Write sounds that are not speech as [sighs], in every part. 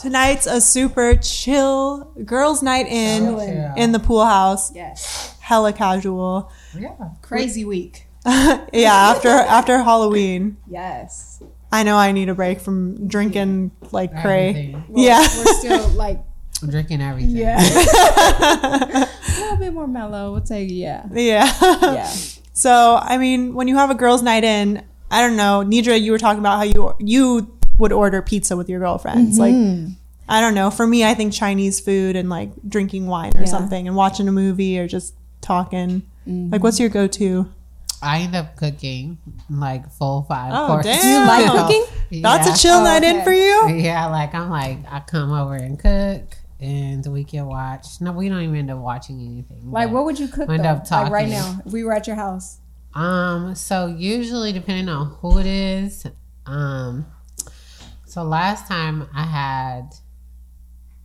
Tonight's a super chill girls' night in chill. in the pool house. Yes. Hella casual. Yeah. Crazy week. [laughs] yeah, after after Halloween, Yes. I know I need a break from drinking like cray. Everything. Yeah. We're still [laughs] like, I'm drinking everything. yeah. [laughs] a little bit more mellow. We'll take, yeah. Yeah. Yeah. [laughs] So, I mean, when you have a girls' night in, I don't know, Nidra, you were talking about how you you would order pizza with your girlfriends. Mm-hmm. Like, I don't know. For me, I think Chinese food and like drinking wine or Yeah. something and watching a movie or just talking. Mm-hmm. Like, what's your go-to? I end up cooking like full five Oh, courses. damn. Do you like cooking? [laughs] That's Yeah. a chill Oh, night in for you. Yeah, like I'm like I come over and cook, and we can watch. No, we don't even end up watching anything. Like, what would you cook, End though? up Like, right now, if we were at your house. Um, so usually depending on who it is, um, so last time I had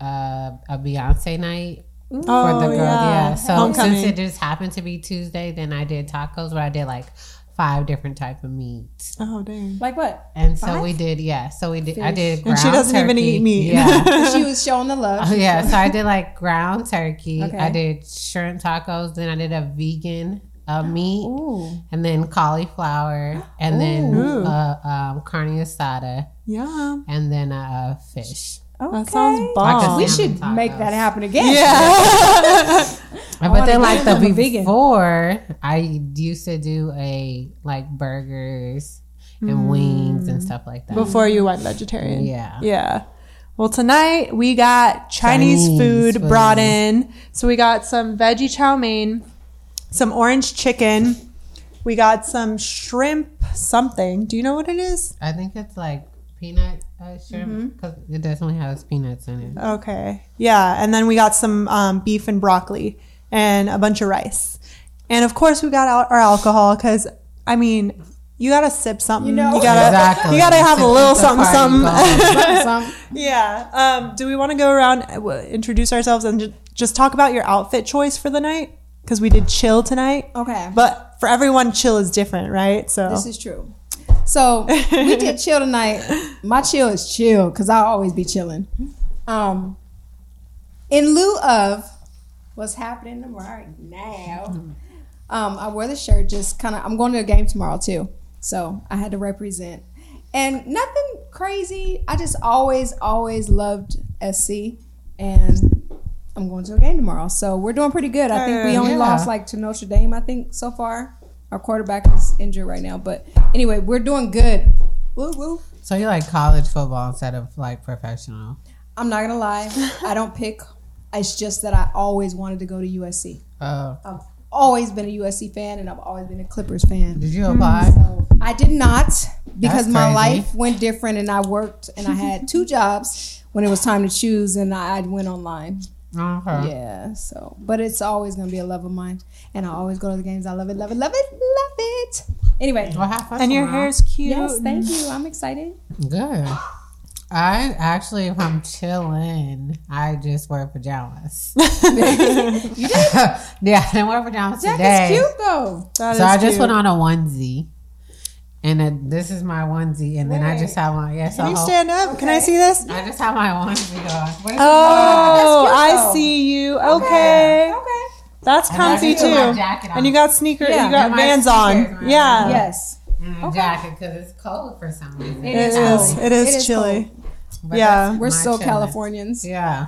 uh, a Beyonce night Oh, for the girl. Yeah. So Homecoming. since it just happened to be Tuesday, then I did tacos, but I did like five different type of meats. oh, dang. Like what? And so we did, yeah. So we did. I Fish. did. And she doesn't even eat meat. Yeah. [laughs] she was showing the love. Oh, yeah, so I did like ground turkey. Okay. I did shrimp tacos. Then I did a vegan uh, meat, Ooh. and then cauliflower, and then Ooh. uh, um, carne asada, Yeah. and then uh, fish. Okay. That sounds Like bomb. we salmon should make tacos. that happen again. yeah. [laughs] But then, like [laughs] the I'm vegan. before, I used to do a like burgers and mm. wings and stuff like that. Before you went vegetarian. yeah, Yeah. Well, tonight we got Chinese, Chinese food, food. brought in. So we got some veggie chow mein, some orange chicken. We got some shrimp something. Do you know what it is? I think it's like peanut uh, Mm-hmm. because it definitely has peanuts in it. Okay. Yeah. And then we got some um, beef and broccoli and a bunch of rice. And of course, we got out our alcohol because, I mean, you gotta sip something. You, know. gotta, Exactly. you gotta have a little the something, something. [laughs] Some- Yeah. Um, do we want to go around, uh, introduce ourselves, and ju- just talk about your outfit choice for the night? Because we did chill tonight. okay. But for everyone, chill is different, right? So This is true. So we [laughs] did chill tonight. My chill is chill because I'll always be chilling. Um, in lieu of what's happening right now, um, I wore the shirt just kind of. I'm going to a game tomorrow too, so I had to represent. And nothing crazy. I just always, always loved SC, and I'm going to a game tomorrow. So we're doing pretty good. I think we only Yeah. lost like to Notre Dame. I think so far. Our quarterback is injured right now, but anyway, we're doing good. Woo woo. So you like college football instead of like professional? I'm not gonna lie. [laughs] I don't pick. It's just that I always wanted to go to USC. Oh, I've always been a USC fan, and I've always been a Clippers fan. did you mm. apply? So I did not because my life went different, and I worked and I had two [laughs] jobs when it was time to choose, and I I went online. Okay. Yeah. So, but it's always gonna be a love of mine, and I always go to the games. I love it, love it, love it, love it. Anyway, Well, have fun and your hair is cute. yes, thank you. I'm excited. good. I actually, if I'm chilling, I just wear pajamas. [laughs] You did. [laughs] yeah, I didn't wear pajamas Jack today. is cute though. That So is I just cute. went on a onesie, and then this is my onesie, and then I just have my yeah. So Can you ho- stand up? Can I see this? I just have my onesie on. Oh, I though. see you. Okay. Okay. That's comfy just too. And you got sneakers. Yeah, you got and Vans sneakers, on. right? Yeah. Yes. and a jacket because it's cold for some reason. It It is is. cold. It is It is chilly. But Yeah. We're still chilling. Californians. Yeah,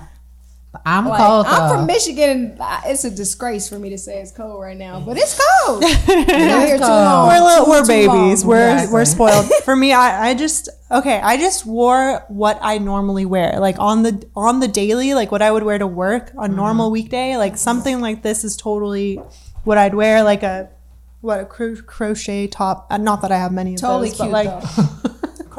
I'm Like, cold. I'm though. from Michigan. It's a disgrace for me to say it's cold right now, but it's [laughs] cold. Been out here too long. We're little, Too- we're too babies. long. We're Exactly. we're spoiled. [laughs] For me, I, I just okay. I just wore what I normally wear, like on the on the daily, like what I would wear to work on Mm-hmm. normal weekday. Like something like this is totally what I'd wear, like a what a cro- crochet top. Uh, not that I have many of Totally those, cute but like though. [laughs]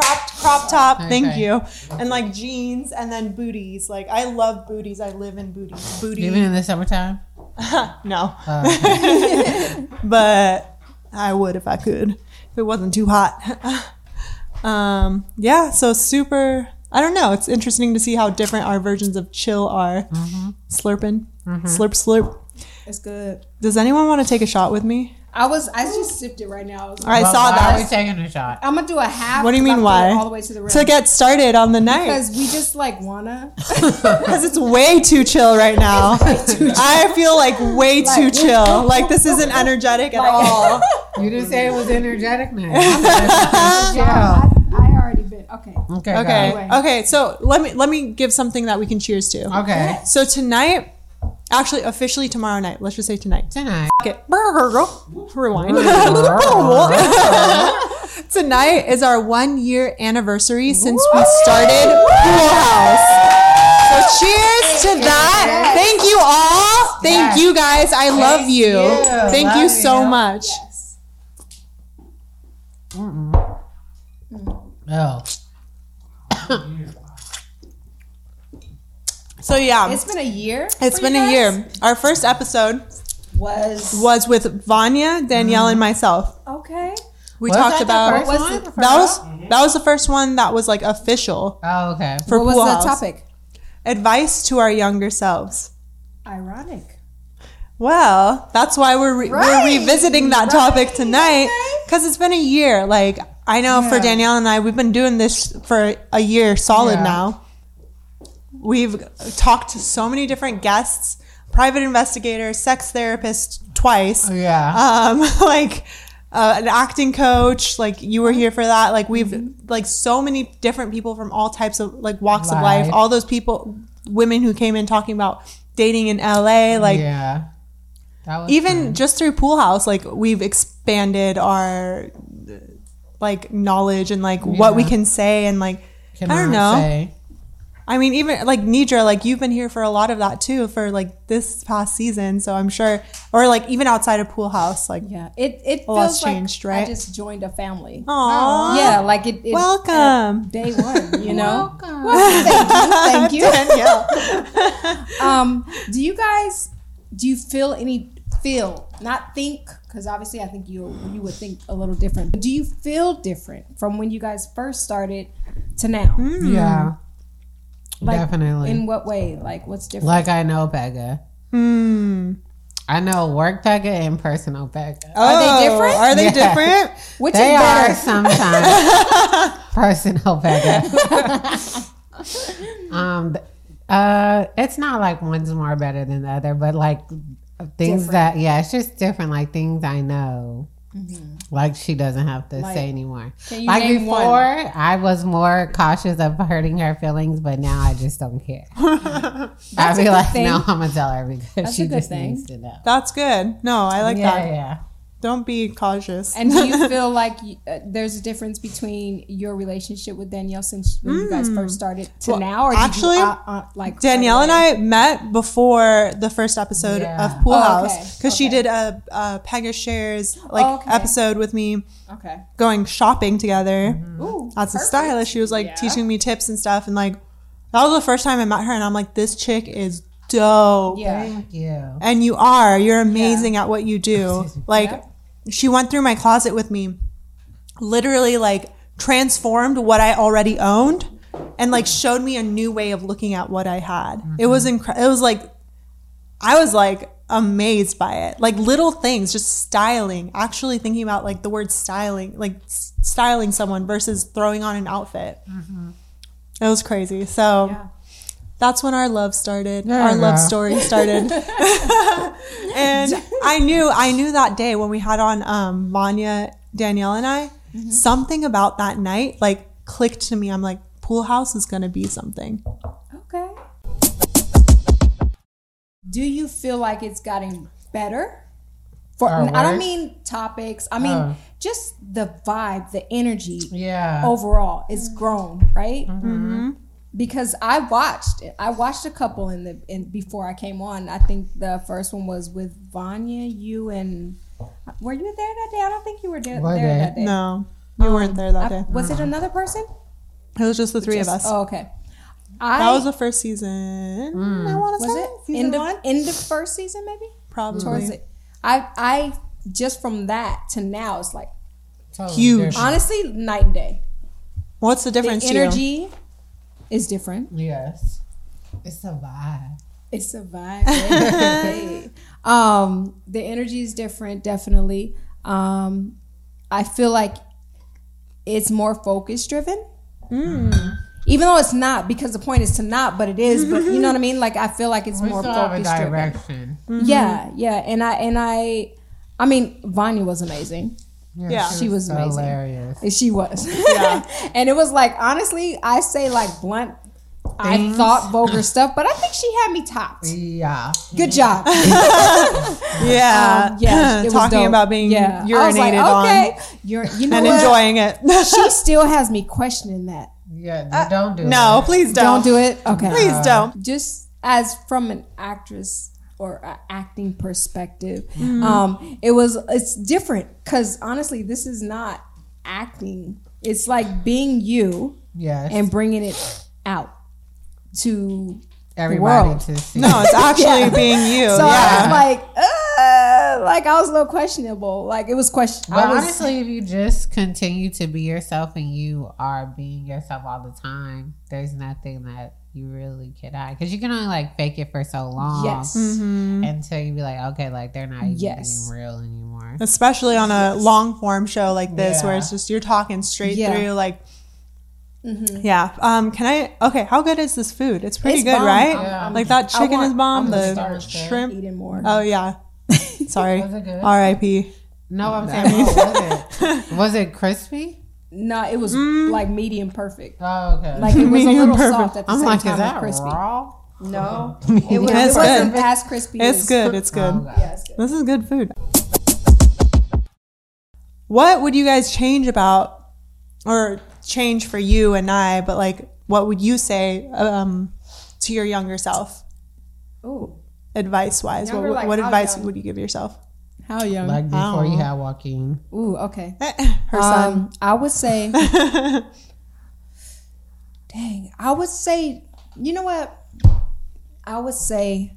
cropped crop top. Thank you. And like jeans, and then booties. Like I love booties. I live in booties. Booty. Even in the summertime. [laughs] no. Uh, [laughs] but I would if I could, if it wasn't too hot. [laughs] um, yeah, so super. I don't know. It's interesting to see how different our versions of chill are. Slurping, slurp, slurp. It's good. Does anyone want to take a shot with me? I was I just sipped it right now. I was I Well, saw why that. Are we taking a shot? I'm gonna do a half. What do you mean, why? All the way to the rim. to get started on the night because we just like wanna. [laughs] [laughs] because it's way too chill right now. [laughs] I feel like way too chill. Like this isn't energetic at all. You didn't say it was energetic, man. I, I already been okay. okay. Okay. Anyway. Okay. So let me let me give something that we can cheers to. Okay. So tonight, actually, officially tomorrow night. Let's just say tonight. Tonight. Okay. Rewind. [laughs] Tonight is our one year anniversary since we started Pool House. So cheers to that. Thank you all. Thank Yes. you guys. I love you. you. Thank you so you. much. Oh. [coughs] So yeah, It's been a year. It's been a year. Our first episode Was was with Vanya, Danielle, and mm-hmm. myself. okay. We Was talked that the about first was one? it? that was that was the first one that was like official Oh, okay. for what was Pool the House. topic? Advice to our younger selves. Ironic. Well, that's why we're re- we're revisiting that topic tonight because it's been a year. Like I know for Danielle and I, we've been doing this for a year solid Yeah. now. We've talked to so many different guests, private investigators, sex therapist twice, Yeah. um, [laughs] like uh, an acting coach. Like you were here for that. Like we've Mm-hmm. like so many different people from all types of like walks of life. Life. All those people, women who came in talking about dating in LA, like yeah. Even fun. just through pool house like we've expanded our like knowledge and like what we can say and like i don't know say. I mean even like nidra like you've been here for a lot of that too for like this past season so i'm sure or like even outside of pool house like Yeah. It it A lot's feels like changed, I just joined a family. Aww. Yeah, like it. it Welcome. at Day one, you know. Welcome. Thank you. Thank you. [laughs] [laughs] Um, do you guys do you feel any feel not think because obviously I think you you would think a little different. But do you feel different from when you guys first started to now? Hmm. Yeah. Like, Definitely. In what way? Like what's different? like I know Pega. Hmm. I know work Pega and personal Pega. Are they Oh, different? are they Yeah. different [laughs] Which They is are sometimes [laughs] personal Pega. [laughs] um, uh, it's not like one's more better than the other, but like things Different. that yeah, it's just different. Like things I know. Like she doesn't have to Mm-hmm. Like, say anymore. Like before, one? I was more cautious of hurting her feelings, but now I just don't care. [laughs] I'd be like, no, I'm gonna tell her because That's she just thing. needs to know. that's good no i like yeah, that yeah. Don't be cautious And do you [laughs] feel like you, uh, there's a difference between your relationship with Danielle since when you guys first started to Well, now, or actually, you, uh, uh, like Danielle and? I met before the first episode Yeah. of Pool Oh, House okay. because she did a, a Pega Shares like Oh, okay. episode with me Okay. going shopping together. Ooh, As a stylist, she was like Yeah. teaching me tips and stuff, and like that was the first time I met her, and I'm like, this chick is dope. Yeah. Thank you. And you are. You're amazing at what you do. [laughs] Like, Yeah. She went through my closet with me, literally, like, transformed what I already owned and, like, showed me a new way of looking at what I had. It mm-hmm. was incredible. It was like, I was like amazed by it. Like, little things, just styling, actually thinking about, like, the word styling, like, styling someone versus throwing on an outfit. Mm-hmm. It was crazy. So, Yeah. That's when our love started. There our you love story started. [laughs] [laughs] and I knew, I knew that day when we had on um, Vanya, Danielle, and I, Mm-hmm. something about that night like clicked to me. I'm like, Pool House is gonna be something. Okay. Do you feel like it's gotten better? For Or I don't mean topics. I mean Oh. just the vibe, the energy Yeah. overall is grown, right? Mm-hmm. Because I watched it. I watched a couple in the in before I came on. I think the first one was with Vanya, you and were you there that day? I don't think you were there, there they? that day. No, you weren't um, there that I- day. was it another person? It was just the three Just- of us. Oh, okay. I, that was the first season. I mm. want to was say it season end of, one, end of first season maybe probably. towards it. I I just from that to now it's like Totally Huge. different. honestly night and day. What's the The difference? to you? Is different. Yes. It's a vibe. It's a vibe. [laughs] Um, the energy is different, definitely. Um, I feel like it's more focus driven. Even though it's not, because the point is to not, but it is. But you know what I mean? Like I feel like it's We more still have a focus driven. direction. Yeah, yeah, and I and I, I mean, Vanya was amazing. Yeah. She was amazing. hilarious. She was. Yeah. [laughs] and it was like honestly, I say like blunt. I thought vulgar stuff, but I think she had me topped. Yeah. Good job. [laughs] [laughs] Yeah. Um, yeah, it Talking dope. about being yeah. I was urinated like, okay, on You're, you know and what? enjoying it. She still has me questioning that. Yeah. don't do Uh, no, it. please don't. Don't do it. Okay. Please don't. Just as from an actress or a acting perspective, Mm-hmm. um, it was it's different because honestly, this is not acting. It's like being you Yes. and bringing it out to everybody world. to see. No, it's actually [laughs] Yeah. being you. So I yeah. was like, uh, like I was a little questionable. Like it was question. But I was, honestly, if you just continue to be yourself and you are being yourself all the time, there's nothing that you really can hide because you can only like fake it for so long. yes, Mm-hmm. Until you be like, okay, like they're not even Yes. being real anymore. Especially on a long form show like this where it's just you're talking straight Yeah. through like yeah um can i okay how good is this food it's pretty It's good bomb. right Yeah. like that chicken want- is bomb the shrimp eating more. oh yeah [laughs] sorry Was it good? r.i.p No, I'm [laughs] saying, what was it? Was it crispy? No, it was like medium perfect. Oh, okay. Like it was a Medium little perfect. soft at the I'm same like, time is that crispy. raw? No, [laughs] it, was, It's it wasn't good. as crispy. it's as, good it's good Oh. Yeah, it's good. this is good food what would you guys change about or change for you and i but like what would you say um to your younger self Ooh, advice wise what, like what advice young? would you give yourself how young? Like before you had Joaquin. Ooh, okay. [laughs] her son Um, I would say, [laughs] dang, I would say, you know what? I would say,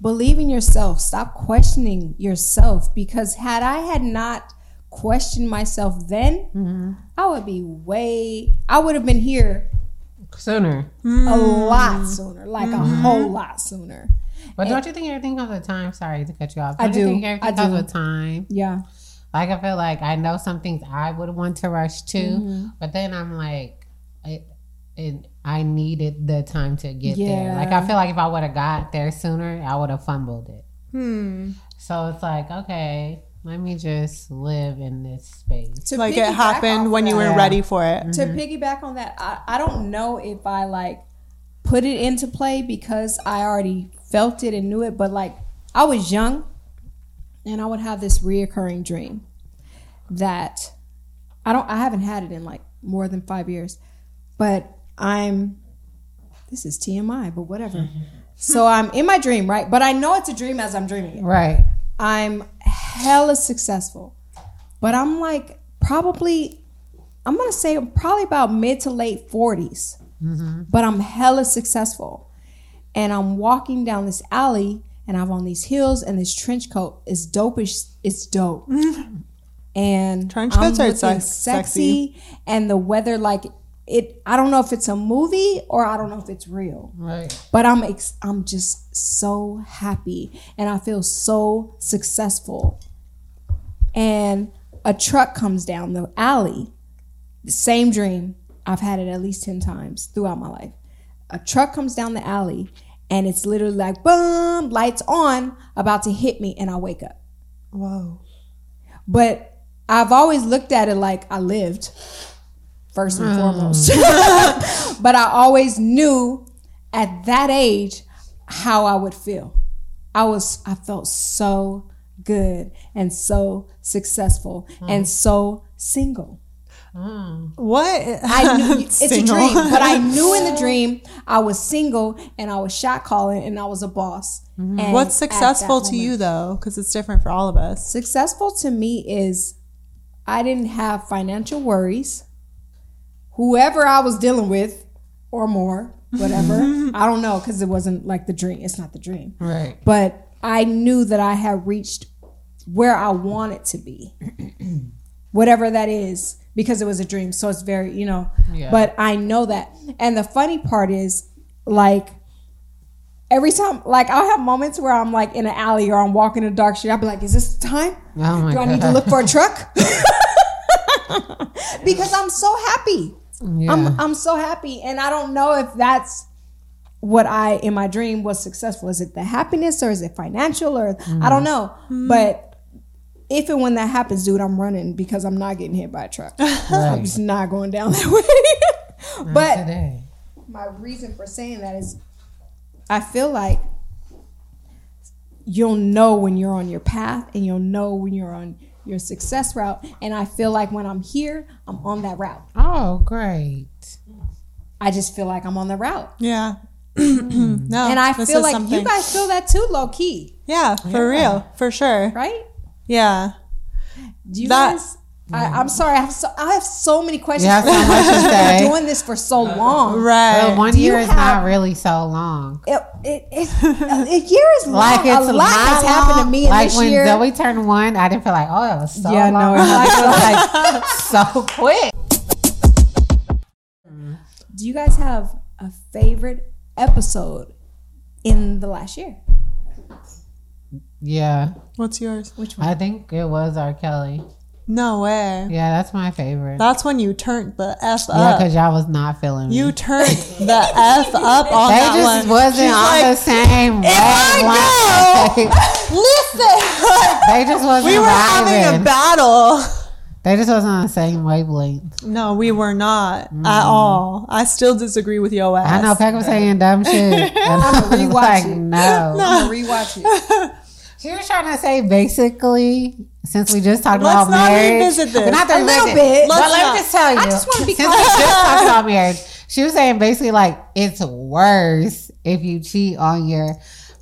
believe in yourself. Stop questioning yourself because had I had not questioned myself then, mm-hmm. I would be way. I would have been here Sooner. a lot mm. sooner, like a mm-hmm. whole lot sooner. But don't you think everything comes with time? Sorry to cut you off. I Don't you do. think everything I comes do. with time? Yeah. Like I feel like I know some things I would want to rush to, Mm-hmm. but then I'm like, it, it, I needed the time to get there. Like I feel like if I would have got there sooner, I would have fumbled it. hmm. So it's like, okay, let me just live in this space. To like it happened off when you were ready for it to piggyback on that, I, I don't know if I like put it into play because I already felt it and knew it, but like I was young and I would have this reoccurring dream that I don't I haven't had it in like more than five years. But I'm this is TMI, but whatever. Mm-hmm. so I'm in my dream, right? But I know it's a dream as I'm dreaming it. Right. I'm hella successful. But I'm like probably I'm gonna say probably about mid to late 40s. Mm-hmm. But I'm hella successful. And I'm walking down this alley and I'm on these heels and this trench coat is dopish. It's dope. [laughs] and Trench I'm coats are looking sex- sexy and the weather like it I don't know if it's a movie or I don't know if it's real Right. but I'm ex- I'm just so happy and I feel so successful. And a truck comes down the alley. The same dream. I've had it at least 10 times throughout my life. A truck comes down the alley and it's literally like boom, lights on, about to hit me and I wake up. whoa But I've always looked at it like I lived first and mm. foremost. [laughs] but I always knew at that age how I would feel. I was I felt so good and so successful and mm. so single. What I knew [laughs] it's a dream, but I knew in the [laughs] dream I was single and I was shot calling and I was a boss. Mm-hmm. And what's successful to moment- you though because it's different for all of us Successful to me is I didn't have financial worries. Whoever I was dealing with, or more, whatever, [laughs] I don't know because it wasn't like the dream. It's not the dream. Right. But I knew that I had reached where I wanted to be. [clears throat] Whatever that is, because it was a dream. So it's very, you know, Yeah. but I know that. And the funny part is like every time, like I'll have moments where I'm like in an alley or I'm walking a dark street. I'll be like, is this the time? Oh my Do I need to look for a truck? [laughs] [laughs] because I'm so happy. Yeah. I'm I'm so happy, and I don't know if that's what I in my dream was successful. Is it the happiness or is it financial or I don't mm. know. But if and when that happens, dude, I'm running because I'm not getting hit by a truck. [laughs] I'm just not going down that [laughs] way. but today. my reason for saying that is I feel like you'll know when you're on your path and you'll know when you're on your success route. And I feel like when I'm here, I'm on that route. Oh, great. I just feel like I'm on the route. Yeah. [clears throat] no. and I feel like something- you guys feel that too, low key, Yeah, for real, for sure. right? Yeah. Do you That- guys? I, I'm sorry. I have so I have so many questions. You have so much to [laughs] You've say. been doing this for so long. Right. But one Do year is have- not really so long. It, it, it, a year is [laughs] long. Like it's a lot has not happened to long. me in like this when year. Zoe turned one, I didn't feel like, oh, it was so Yeah, long. no, it was [laughs] like, so quick. Do you guys have a favorite episode in the last year? Yeah, What's yours? Which one? I think it was R. Kelly. No way. Yeah, that's my favorite. That's when you turned the F yeah, up. Yeah, because y'all was not feeling me. you turned the F up [laughs] on they that just wasn't She's on like, the same I wavelength. [laughs] Listen, they just wasn't we were having a battle. They just wasn't on the same wavelength. No, we were not at all. I still disagree with your ass. Mm. I know Peck was saying dumb shit. [laughs] And I was rewatch like, it. no. I'm gonna rewatch it. She was trying to say basically, since we just talked Let's about not marriage, revisit this. not A little revisit- bit. Let's let not. me just tell you, I just wanna be since we just [laughs] talked about marriage, she was saying basically like it's worse if you cheat on your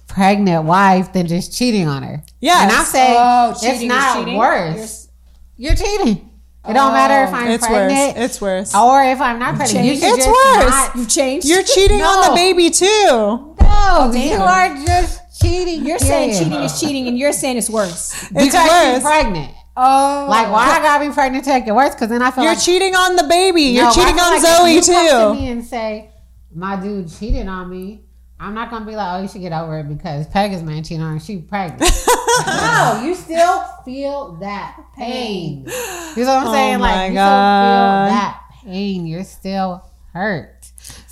pregnant wife than just cheating on her. Yeah, and I say Oh, it's not cheating? worse. You're, cheating. It don't matter if I'm It's pregnant worse. It's worse. or if I'm not pregnant. You It's just worse. not- You've changed. You're cheating on the baby too. no, oh, damn. you are just cheating. You're saying period. cheating is cheating, and you're saying it's worse. It's because worse. she's pregnant. Oh, Like, why I gotta be pregnant to make it worse? Because then I feel You're like cheating on the baby. You're No, cheating on like Zoe you come to too. me and say my dude cheated on me. I'm not gonna be like, oh, you should get over it because Pegasus man cheated on her. She pregnant. [laughs] no, you still feel that pain. You know what I'm Oh saying? Like, you still feel that pain. You're still hurt.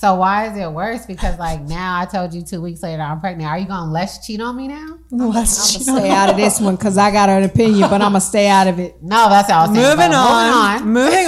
So why is it worse? Because like now I told you two weeks later I'm pregnant. Are you gonna less cheat on me now? Let's I'm cheat gonna on- stay out of this one because I got an opinion, but I'm gonna stay out of it. [laughs] No, that's all. I was saying. Moving on. Moving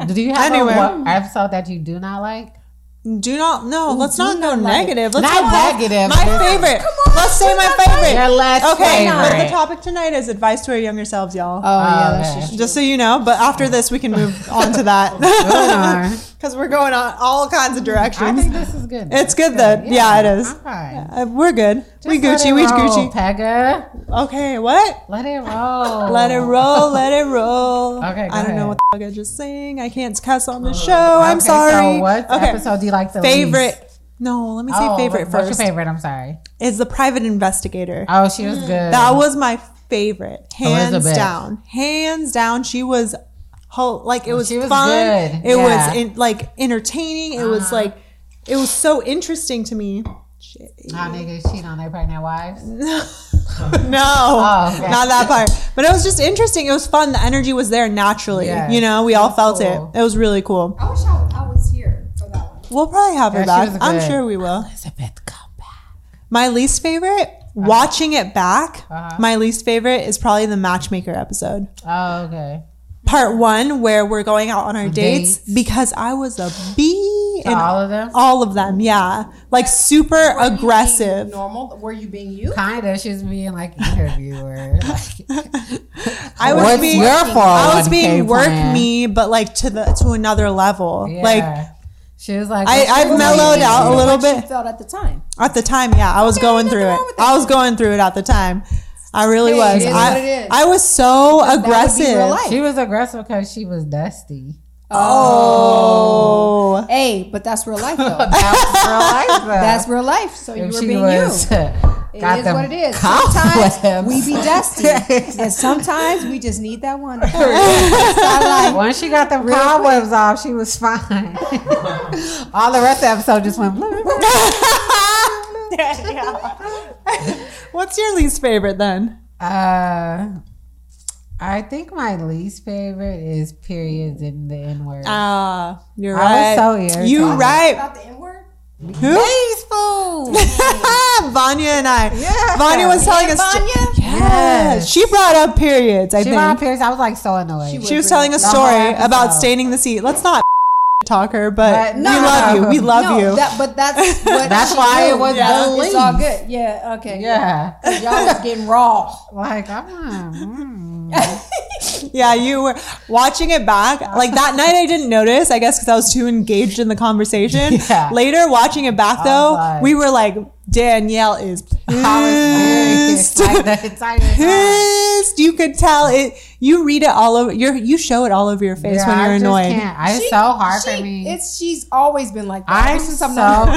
on. [laughs] Do you have Anyway. a what episode that you do not like? Do not no. Let's not go like negative. Let's Not go negative, My but- favorite. Let's say my favorite. Your last Okay, but the topic tonight is advice to our younger selves, y'all. Oh, yeah, okay. just Just so you know, but after this, we can move on to that [laughs] because [laughs] we're going on all kinds of directions. I think this is good. It's good then. Yeah, it is. I'm fine. Uh, we're good. We Just let Gucci. We roll, Gucci. Pega. Okay, what? Let it roll. Let it roll. Let it roll. Okay, go I don't know what the fuck I just sang. I can't cuss on the show. I'm sorry. So what okay. episode do you like the favorite? least? No, let me say Oh, favorite What's first. your favorite? I'm sorry. Is the private investigator. Oh, she was good. That was my favorite, hands Elizabeth. down, hands down. She was, ho- like it was, was fun. good. It Yeah. was in, like entertaining. It was uh-huh. like, it was so interesting to me. Shit. How niggas cheat on their pregnant wives. [laughs] [laughs] no, Oh, okay. not that part. But it was just interesting. It was fun. The energy was there naturally. Yeah. You know, we all felt cool. it. It was really cool. I wish I, I was here for that one. We'll probably have her Yeah, she was back. I'm sure we will. Elizabeth, come back. My least favorite, watching it back, Uh-huh. my least favorite is probably the matchmaker episode. Oh, okay. part one where we're going out on our dates, Dates. because I was a bee To in all of them. all of them. Yeah, like super aggressive. Normal? Were you being you? Kinda. She was being like interviewer. [laughs] I was What's being, your I was 401k being work plan? me, but like to the to another level. yeah. Like she was like, I- I've your mellowed name? out a little What you bit felt at the time. at the time, yeah, I was going through it. wrong with that. I was going through it at the time. I really Hey, was. it is I, what it is. I was so That would be aggressive. She was aggressive because she was dusty. Oh, Hey, but that's real life though. [laughs] That was real life. though. that's real life. So you if were she being was you. It Got is what it is. cobwebs. Sometimes we be dusty, [laughs] and sometimes we just need that one. [laughs] Starlight. Once she got them cobwebs off, she was fine. All the rest of the episode just went. blue. What's your least favorite then? Uh, I think my least favorite is periods in the N word. Ah, you're right. I right. was so irritated. You right. About the N word. Who? These fools. [laughs] Vanya and I. Yeah. Vanya was telling Yeah, us. Vanya? Yes. She brought up periods. I She think brought periods. I was like so annoyed. she was telling a story about staining the seat. Let's not [laughs] talk her, but But we no. love you. We love no, you. That, but that's [laughs] what That's she why knew. it was yeah, the It's all good. Yeah. Okay. Yeah. Y'all was getting raw. Like I'm. mm. [laughs] yeah, you were watching it back. Like that night, I didn't notice. I guess because I was too engaged in the conversation. [laughs] Yeah. Later, watching it back though, oh, was like- we were like, Danielle is [laughs] I was pissed. very like the entire time. pissed. You could tell it. You read it all over. Your you show it all over your face Yeah, when you're I just annoyed. can't. I- It's so hard she- for me. It's she's always been like that. I'm Ever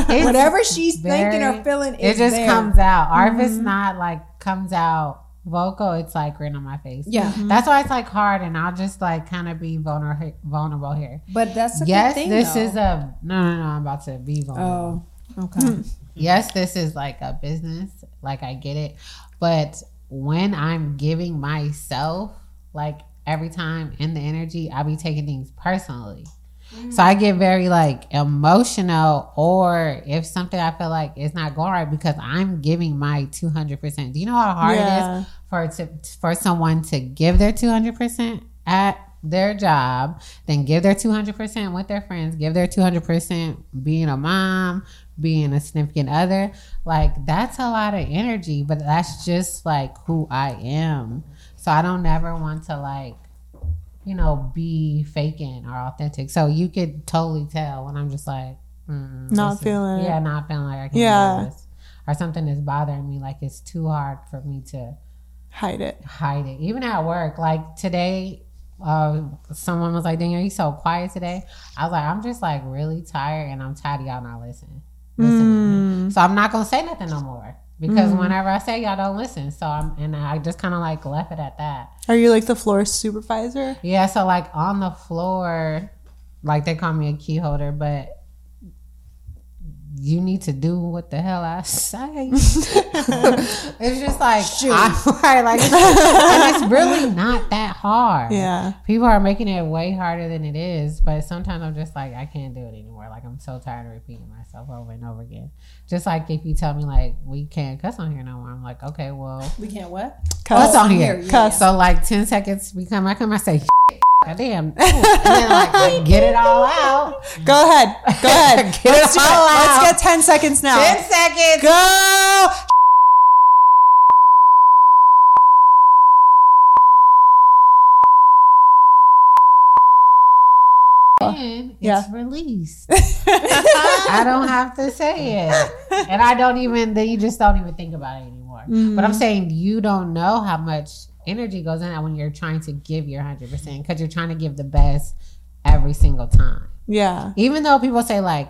so- whatever she's thinking or feeling, It just there. comes out. Or if it's not like comes out vocal, it's like right on my face. Yeah. Mm-hmm. That's why it's like hard, and I'll just like kind of be vulnerable vulnerable here. But that's a yes, good thing. this though. is a no, no, no. I'm about to be oh, vulnerable. Oh, okay. Hmm. yes, this is like a business. Like I get it, but when I'm giving myself like every time in the energy, I'll be taking things personally. So I get very like emotional, or if something I feel like is not going right because I'm giving my two hundred percent. Do you know how hard Yeah. it is for to for someone to give their two hundred percent at their job, then give their two hundred percent with their friends, give their two hundred percent being a mom, being a significant other. Like that's a lot of energy, but that's just like who I am. So I don't never want to like you know, be faking or authentic. So you could totally tell when I'm just like, mm, Not feeling yeah, not feeling like I can Yeah. do this, or something is bothering me. Like it's too hard for me to Hide it. hide it. Even at work, like today, uh, someone was like, "Danielle, you so quiet today." I was like, "I'm just like really tired, and I'm tired of y'all not listening." listening. So I'm not gonna say nothing no more because whenever I say y'all don't listen, so I'm and I just kind of like left it at that. Are you like the floor supervisor? Yeah, so like on the floor, like they call me a key holder, but you need to do what the hell I say. [laughs] it's just like I, [laughs] right, like it's, and it's really not that hard. Yeah. people are making it way harder than it is, but sometimes I'm just like I can't do it anymore. Like I'm so tired of repeating myself over and over again. Just like if you tell me like we can't cuss on here no more, I'm like okay, well We can't what? cuss Cuss. on here. yeah, Cuss. So like ten seconds, we come. I come. I say, God damn, and [laughs] then like get it all out. Go ahead. Go ahead. [laughs] Get Let's it do it. all out. Let's get 10 seconds now. Ten seconds. Go. And it's Yeah. released. [laughs] I don't have to say it, and I don't even. Then you just don't even think about it anymore. Mm-hmm. But I'm saying you don't know how much energy goes in that when you're trying to give your hundred percent because you're trying to give the best every single time. Yeah. Even though people say like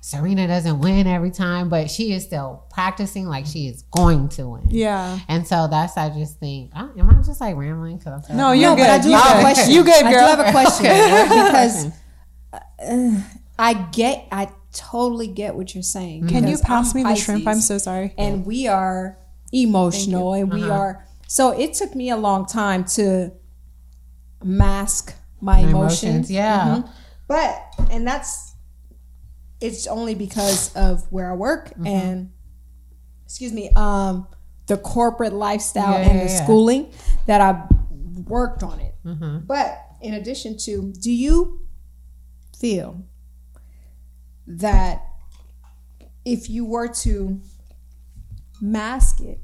Serena doesn't win every time, but she is still practicing like she is going to win. Yeah. And so that's I just think. I, am I just like rambling? Because I'm so No, you're no, good. but I do you have good. a question. You good, girl? I do have a question [laughs] [laughs] because Question. Uh, I get, I totally get what you're saying. Mm-hmm. Can you pass I'm me the shrimp? I'm so sorry. and we are emotional, and we uh-huh. are. So it took me a long time to mask my, My emotions. emotions, yeah. Mhm. But and that's it's only because of where I work Mm-hmm. and excuse me, um, the corporate lifestyle Yeah, and yeah, the yeah. schooling that I worked on it. Mhm. But in addition to, do you feel that if you were to mask it,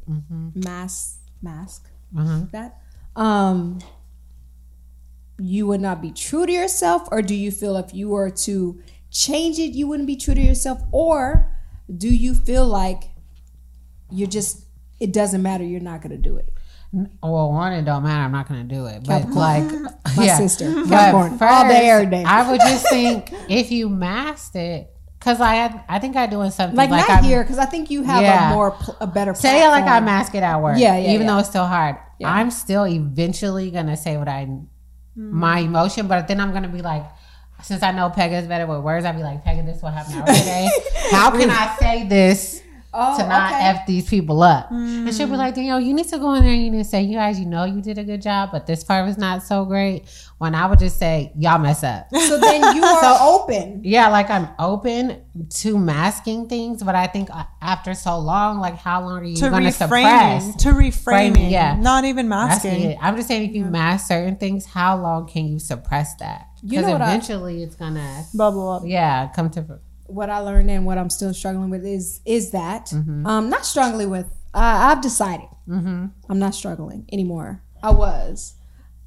mask, mask Mhm. that, um, you would not be true to yourself, or do you feel if you were to change it, you wouldn't be true to yourself, or do you feel like you're just it doesn't matter, you're not gonna do it? Well, one, it don't matter. I'm not gonna do it. But like, [laughs] My yeah. sister, Capricorn, all day, every day. I would just think if you masked it, Cause I had, I think I doing something Like, like, not I'm, here because I think you have Yeah. a more a better. Say it like I platform. mask it at work. Yeah, yeah, Even yeah. though it's still hard, Yeah. I'm still eventually gonna say what I, my mm. emotion. But then I'm gonna be like, since I know Pega is better with words, I'll be like, Pega, this what happened today. [laughs] How can I say this Oh, to not okay. f these people up? And she'll be like, Danielle, you need to go in there and you need to say, you guys, you know, you did a good job, but this part was not so great. When I would just say, y'all mess up. [laughs] So then you are so, open. Yeah, like I'm open to masking things, but I think uh, after so long, like how long are you to going to suppress? to reframing, Framing, yeah. not even masking. it. I'm just saying, if you mask certain things, how long can you suppress that? Because what I- eventually, it's gonna, Bubble up. yeah, come to. What I learned and what I'm still struggling with is is that Mm-hmm. um not struggling with. Uh, I've decided Mm-hmm. I'm not struggling anymore. I was.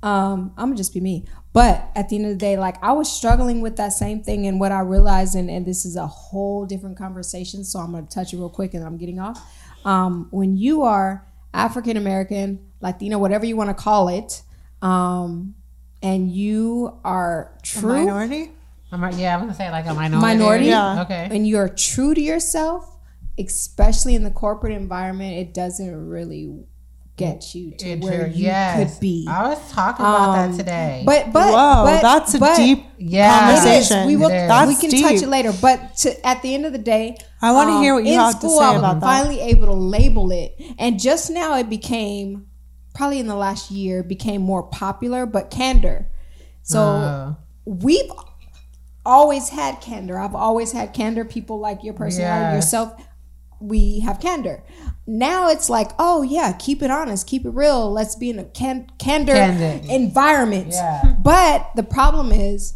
Um, I'm gonna just be me. But at the end of the day, like I was struggling with that same thing, and what I realized, and, and this is a whole different conversation. So I'm gonna touch it real quick, and I'm getting off. Um, when you are African American, Latino, whatever you want to call it, um, and you are true Minority. I'm, a- yeah, I'm gonna say like a minority. minority, Yeah. Okay. and you're true to yourself, especially in the corporate environment, it doesn't really get you to It where you yes. could be. I was talking about Um, that today. But but Whoa, but, that's a but deep yeah, conversation. We will. That's we can deep. touch it later. But to, at the end of the day, I want to um, hear what you in have to say I was about that. finally able to label it, and just now it became probably in the last year became more popular. But candor. So Uh, we've always had candor. I've always had candor. People like your personality, Yes. yourself. We have candor. Now it's like, oh yeah, keep it honest, keep it real. Let's be in a can- candor Candid. environment. Yeah. But the problem is,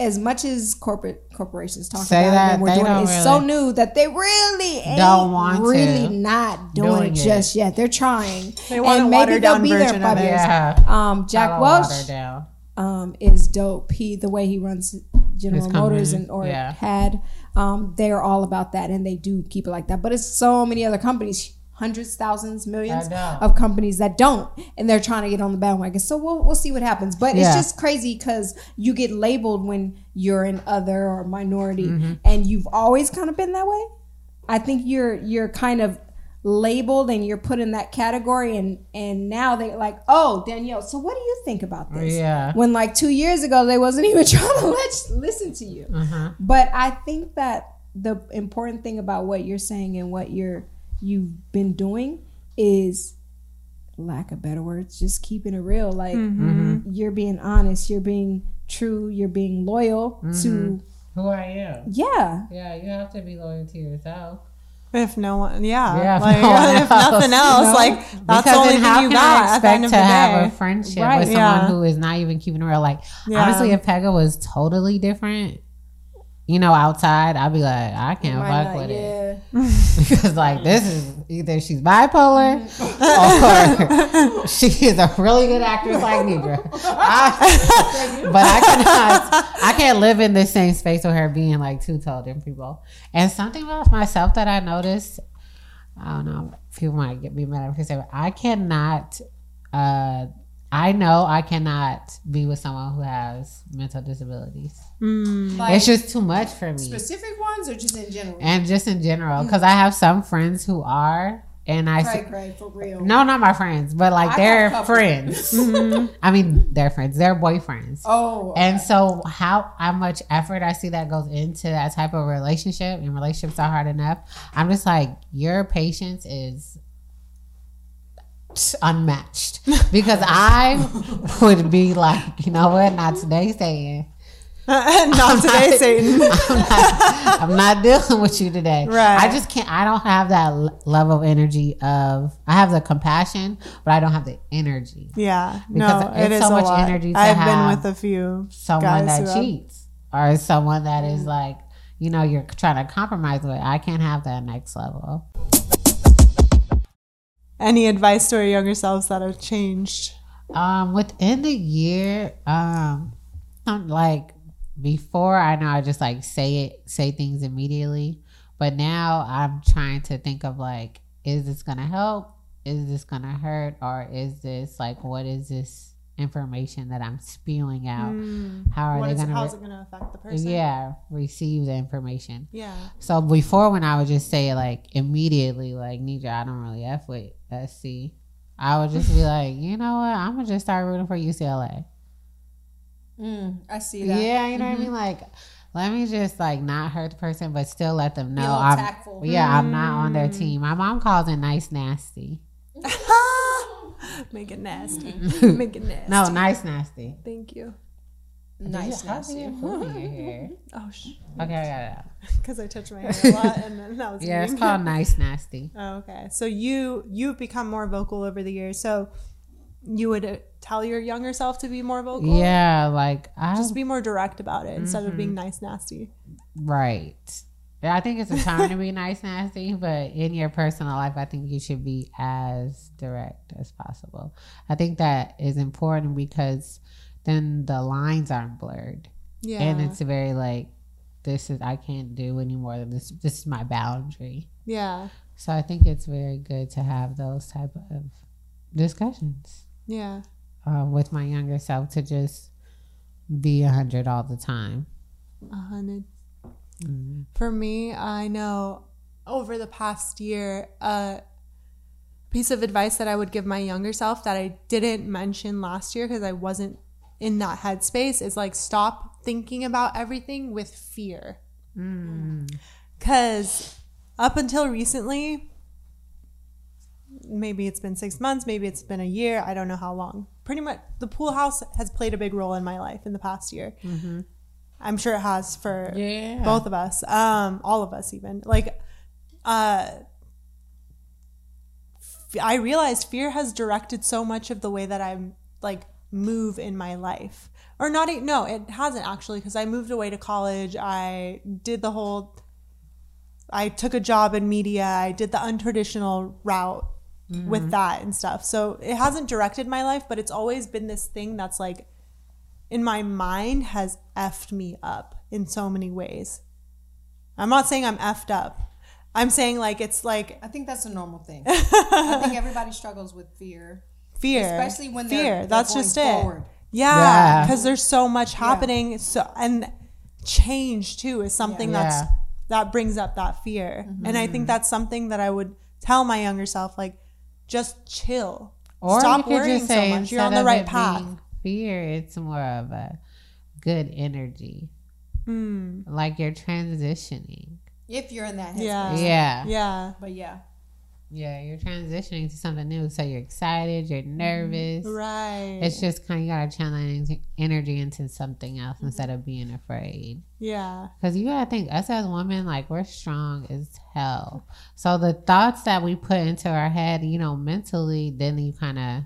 as much as corporate corporations talk Say about that, it, and we're doing don't it, it's so new that they really ain't Don't want really to. not doing, Doing it it. just yet. They're trying. They want a and maybe they'll down be there version in of five it. years. yeah. Um, Jack Gotta Welch um, is dope. He the way he runs General Motors and or yeah. had, um, they're all about that, and they do keep it like that. But it's so many other companies, hundreds, thousands, millions of companies that don't, and they're trying to get on the bandwagon. So we'll we'll see what happens. But it's just crazy because you get labeled when you're an other or minority, Mm-hmm. and you've always kind of been that way. I think you're you're kind of labeled and you're put in that category and and now they're like oh danielle so what do you think about this Yeah. when like two years ago they wasn't [laughs] even trying to let listen to you Uh-huh. but i think that the important thing about what you're saying and what you're you've been doing is lack of better words just keeping it real like Mm-hmm. you're being honest you're being true you're being loyal Mm-hmm. to Who I am. yeah Yeah, you have to be loyal to yourself. If no one, yeah, Yeah, if like, no one [laughs] if nothing else. else, No. like that's the only how thing you can got I at the end expect to have a friendship Right. with Yeah. someone who is not even keeping real? Like Yeah. honestly, if Pega was totally different, you know, outside, I'd be like, I can't fuck not- with it [laughs] because like this is either she's bipolar or [laughs] she is a really good actress like Nidra. I, [laughs] but I cannot, I can't live in the same space with her being like two totally different people. And something about myself that I noticed, I don't know, people might get me mad at me say, I cannot. Uh, I know I cannot be with someone who has mental disabilities. Mm. Like, it's just too much for me. specific ones or just in general? And just in general mm. because i have some friends who are and i Cray, cray, for real. No not my friends but like I they're got a couple. friends. [laughs] Mm-hmm. I mean they're friends they're boyfriends. Oh and so how how much effort i see that goes into that type of relationship and relationships are hard enough i'm just like your patience is unmatched because i would be like you know what not today saying [laughs] Not today, Satan. [laughs] I'm not, I'm not dealing with you today. Right. I just can't. I don't have that l- level of energy of. I have the compassion, but I don't have the energy. Yeah, Because no, it's it is so much lot. energy to I've been with a few Someone that have- cheats or someone that is like, you know, you're trying to compromise with. I can't have that next level. Any advice to our younger selves that have changed? Um, within the year, um, I'm like before I know I just like say it, say things immediately, but now I'm trying to think of like, is this gonna help? Is this gonna hurt? Or is this like, what is this information that I'm spewing out. How are What they is, to? how's it going to affect the person? yeah, receive the information. Yeah. So before, when I would just say like immediately, like Nidra, I don't really f with SC. I would just be [laughs] like, you know what? I'm gonna just start rooting for UCLA. Mm, I see that. Yeah, you know what I mean. Like, let me just like not hurt the person, but still let them know I'm. tactful. Yeah, I'm not on their team. My mom calls it nice nasty. [laughs] Make it nasty. [laughs] Make it nasty. No, nice nasty. Thank you. Nice, How's it nasty. get food in? Oh, sh- Okay, I got it. because I touch my hair a lot, and then that was [laughs] Yeah, it's called nice nasty. [laughs] Oh, okay. So you you've become more vocal over the years. So you would uh, tell your younger self to be more vocal. Yeah, like I Just be more direct about it instead of Mm-hmm. being nice nasty. Right. Yeah, I think it's a time to be [laughs] nice, nasty, but in your personal life, I think you should be as direct as possible. I think that is important because then the lines aren't blurred, Yeah. and it's very like, this is I can't do anymore. than This this is my boundary. yeah. So I think it's very good to have those type of discussions Yeah. uh, with my younger self to just be a hundred all the time. A hundred. Mm-hmm. For me, I know over the past year, a piece of advice that I would give my younger self that I didn't mention last year because I wasn't in that headspace is like stop thinking about everything with fear. Because up until recently, maybe it's been six months, maybe it's been a year, I don't know how long. Pretty much the pool house has played a big role in my life in the past year. I'm sure it has for Yeah. both of us, um, all of us, even like, uh, I realized fear has directed so much of the way that I'm like move in my life, or not. No, it hasn't actually, because I moved away to college. I did the whole. I took a job in media. I did the untraditional route with mm-hmm. that and stuff. So it hasn't directed my life, but it's always been this thing that's like in my mind has effed me up in so many ways. I'm not saying I'm effed up. I'm saying like it's like I think that's a normal thing. [laughs] I think everybody struggles with fear, fear, especially when they're, fear. they're That's going just forward. it. Yeah, Yeah. because there's so much happening. So and change too is something that's Yeah. that brings up that fear. And I Mm-hmm. think that's something that I would tell my younger self, like just chill. Or Stop worrying just so much. You're on the right path. Fear, it's more of a good energy. Hmm. Like you're transitioning. If you're in that headspace. Yeah. Yeah. Yeah. But yeah. Yeah, you're transitioning to something new. So you're excited, you're mm-hmm. nervous. Right. It's just kind of you gotta channel energy into something else mm-hmm. instead of being afraid. yeah. Because you gotta think, us as women, like we're strong as hell. So the thoughts that we put into our head, you know, mentally, then you kind of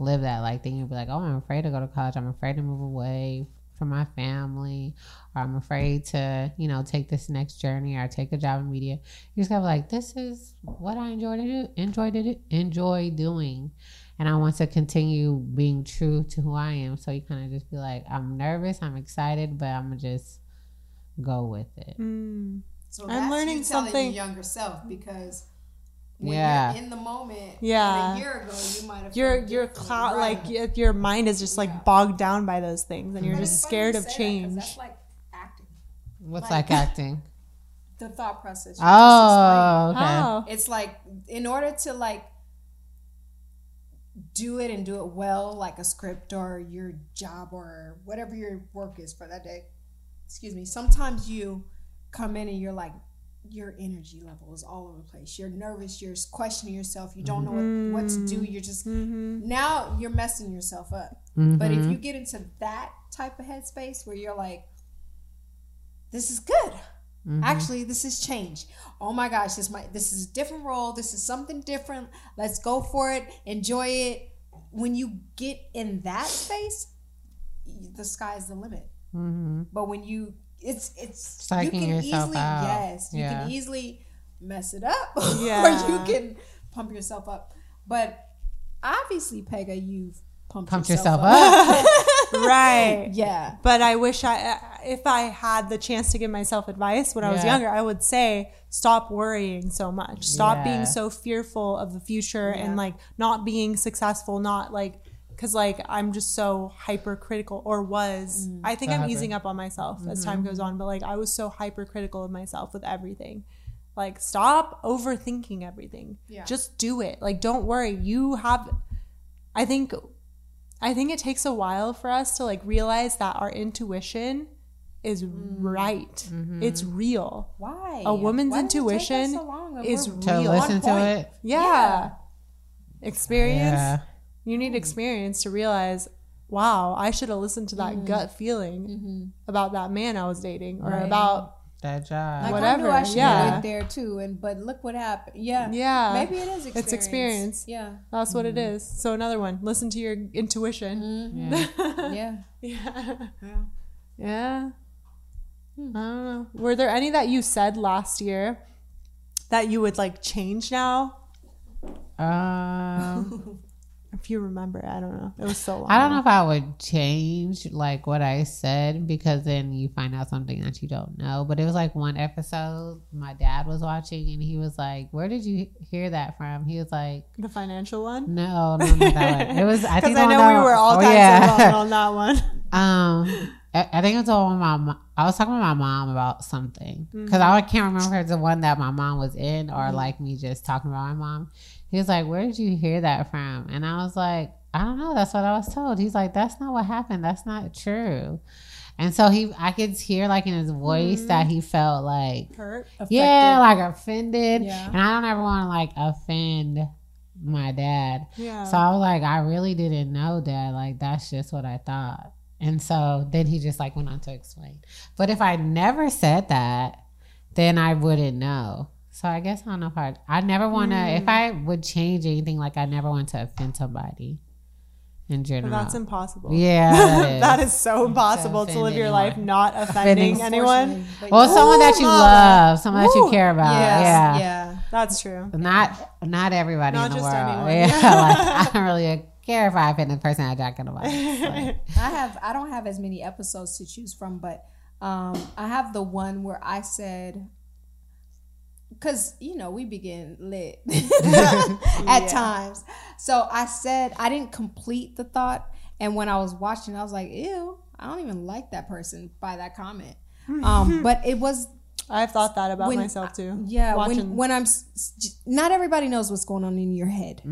live that. Like then you'll be like, oh, I'm afraid to go to college. I'm afraid to move away from my family, or I'm afraid to, you know, take this next journey or take a job in media. You just gotta be like, this is what I enjoy to do, enjoy to do, enjoy doing. And I want to continue being true to who I am. So you kind of just be like, I'm nervous, I'm excited, but I'm gonna just go with it. Mm. So I'm that's learning you telling something- your younger self because when Yeah. you're in the moment, Yeah. and a year ago you might have Your felt your differently, cloud right? like your mind is just Yeah. like bogged down by those things, and you're But just scared you of say that 'cause change. That's like acting. What's Like- like acting? [laughs] The thought process. Oh, you just Oh, okay. How? It's like in order to like do it and do it well, like a script or your job or whatever your work is for that day. Excuse me. Sometimes you come in and you're like your energy level is all over the place. You're nervous. You're questioning yourself. You don't know what, mm-hmm. what to do. You're just mm-hmm. now you're messing yourself up. But if you mm-hmm. get into that type of headspace where you're like, this is good. Actually, this is change. Oh my gosh, this might this is a different role. This is something different. Let's go for it. Enjoy it. When you get in that space, the sky's the limit. Mm-hmm. But when you it's it's Psyching you can yourself easily out. yes, you Yeah. can easily mess it up Yeah. [laughs] or you can pump yourself up. But obviously, Pega, you've pumped, Pump yourself, yourself up. [laughs] right. Yeah. But I wish I, if I had the chance to give myself advice when I was Yeah. younger, I would say stop worrying so much. Stop Yeah. being so fearful of the future Yeah. and like not being successful, not like because like I'm just so hypercritical or was. Mm. I think I'm hyper. easing up on myself as time mm-hmm. goes on, but like I was so hypercritical of myself with everything. Like stop overthinking everything. Yeah. Just do it. Like don't worry. You have I think I think it takes a while for us to like realize that our intuition is mm. right. Mm-hmm. It's real. Why? A woman's Why does it take us intuition so is We're- To real. listen to it. Yeah. Yeah. Experience. Yeah. You need mm. experience to realize, wow, I should have listened to that mm-hmm. gut feeling mm-hmm. about that man I was dating or Right. about That job. Like, I Whatever, knew I should yeah. have went there too, and but look what happened. Yeah, Yeah. Maybe it is experience. It's experience. Yeah, that's what it mm-hmm. is. So another one, listen to your intuition. [laughs] yeah. yeah. Yeah. Yeah. Yeah. I don't know. Were there any that you said last year that you would like change now? Um, [laughs] If you remember, I don't know. It was so long. I don't know if I would change like what I said because then you find out something that you don't know. But it was like one episode my dad was watching and he was like, "Where did you hear that from?" He was like, The financial one? "No, no, not that one." It was I Because [laughs] think I know we were all oh, yeah. on that [laughs] one. Um, I, think it was my mom. I was talking to my mom about something because Mm-hmm. I can't remember if it's the one that my mom was in or like me just talking about my mom. He was like, "Where did you hear that from?" And I was like, "I don't know. That's what I was told." He's like, "That's not what happened. That's not true." And so he, I could hear like in his voice Mm-hmm. that he felt like, Hurt. yeah, like offended. Yeah. And I don't ever want to like offend my dad. Yeah. So I was like, I really didn't know that. Like, that's just what I thought. And so then he just like went on to explain. But if I never said that, then I wouldn't know. So I guess I don't know if I, I never want to, Mm. if I would change anything, like I never want to offend somebody in But general. that's impossible. yeah. [laughs] That is. that is so impossible to offend live your anyone. life not offending Offending- anyone. But well, someone that you mama. love, someone that you care about. yes, yeah. yeah. That's true. Not not everybody Not in the just world. anyone. Yeah, [laughs] like, I don't really care if I offend the person I'm talking about. Like, [laughs] I have I don't have as many episodes to choose from, but um, I have the one where I said because you know we begin lit [laughs] [laughs] at times. So I said I didn't complete the thought, and when I was watching, I was like, "Ew, I don't even like that person by that comment." Um, [laughs] but it was I've thought that about when- myself too. yeah when when i'm not everybody knows what's going on in your head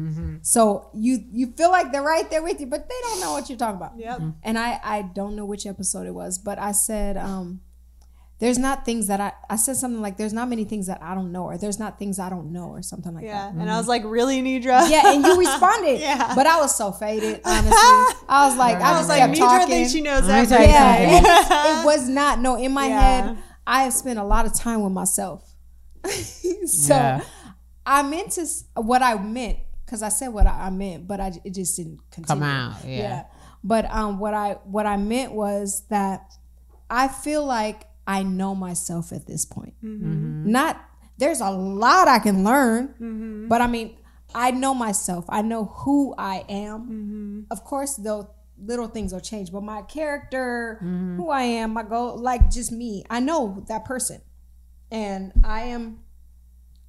so you you feel like they're right there with you but they don't know what you're talking about Yep. and i i don't know which episode it was but i said um there's not things that i i said something like there's not many things that i don't know or there's not things i don't know or something like yeah. that Yeah. And I was like, really, Nidra? yeah and you [laughs] responded Yeah. but i was so faded [laughs] honestly i was like i, I was like, kept Nidra talking thinks she knows Let me tell you everything. yeah, [laughs] something. it was not. No, in my Yeah. head, I have spent a lot of time with myself. so Yeah. I meant to what I meant because I said what I, I meant, but I it just didn't continue. Come out, yeah. But um, what I what I meant was that I feel like I know myself at this point. Mm-hmm. Mm-hmm. Not there's a lot I can learn, mm-hmm. but I mean I know myself. I know who I am. Of course, though little things will change, but my character, who I am, my goal, like just me, I know that person, and I am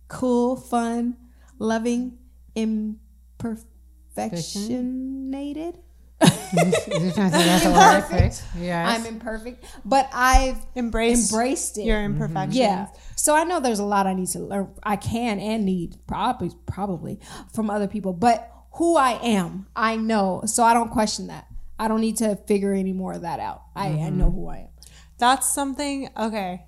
cool, fun, loving, imperfectionated. You trying to say that's? Imperfect. Yes. I'm imperfect, but I've Embrace embraced it. your imperfections. Yeah. So I know there's a lot I need to learn. I can and need probably probably from other people, but who I am, I know. So I don't question that. I don't need to figure any more of that out. I, I know who I am. That's something. Okay,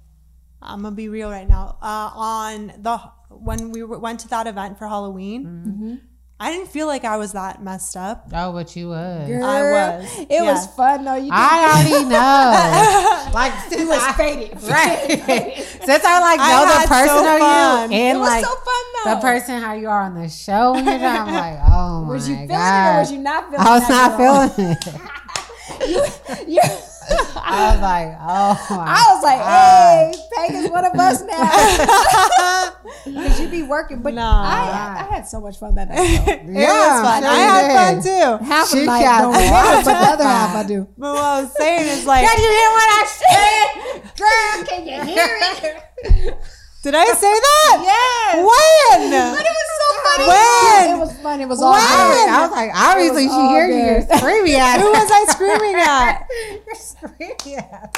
I'm gonna be real right now. Uh, on the when we went to that event for Halloween, Mm-hmm. I didn't feel like I was that messed up. oh, but you was. Girl, was, It yeah. was fun though. You I already [laughs] know. like since it was I, faded. [laughs] right. since I like I know the person so of fun. you It and was like so fun though. the person how you are on the show when you're done, I'm like, [laughs] oh my was you feeling god. it or was you not feeling I was not feeling it. You- [laughs] I was like, oh my I was like, hey, Peg is one of us now. [laughs] [laughs] Because you be working. But Nah. I, I had so much fun that night. though. It was fun. I had fun too. Half of She the night got don't remember, but the other half I do. But what I was saying is like, Did you hear what I said? Girl, can you hear it? Did I say that? [laughs] Yes. When? But it was so funny. When? It was fun. It was all When? good. I was like, obviously she you. good. You're screaming at. [laughs] Who was I screaming at? [laughs] You're screaming at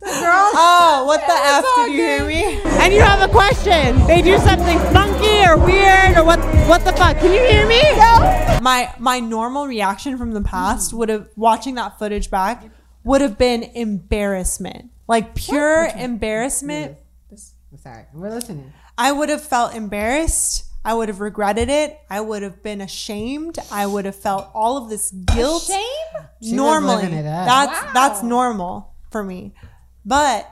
the girl. Oh, what the F did you hear me? And you have a question. They do something funky or weird or what what the fuck? Can you hear me? No. My my normal reaction from the past would have watching that footage back would have been embarrassment. Like pure embarrassment. Sorry, we're listening. I would have felt embarrassed. I would have regretted it. I would have been ashamed. I would have felt all of this guilt. Shame? Normally, it up. that's Wow. that's normal for me. But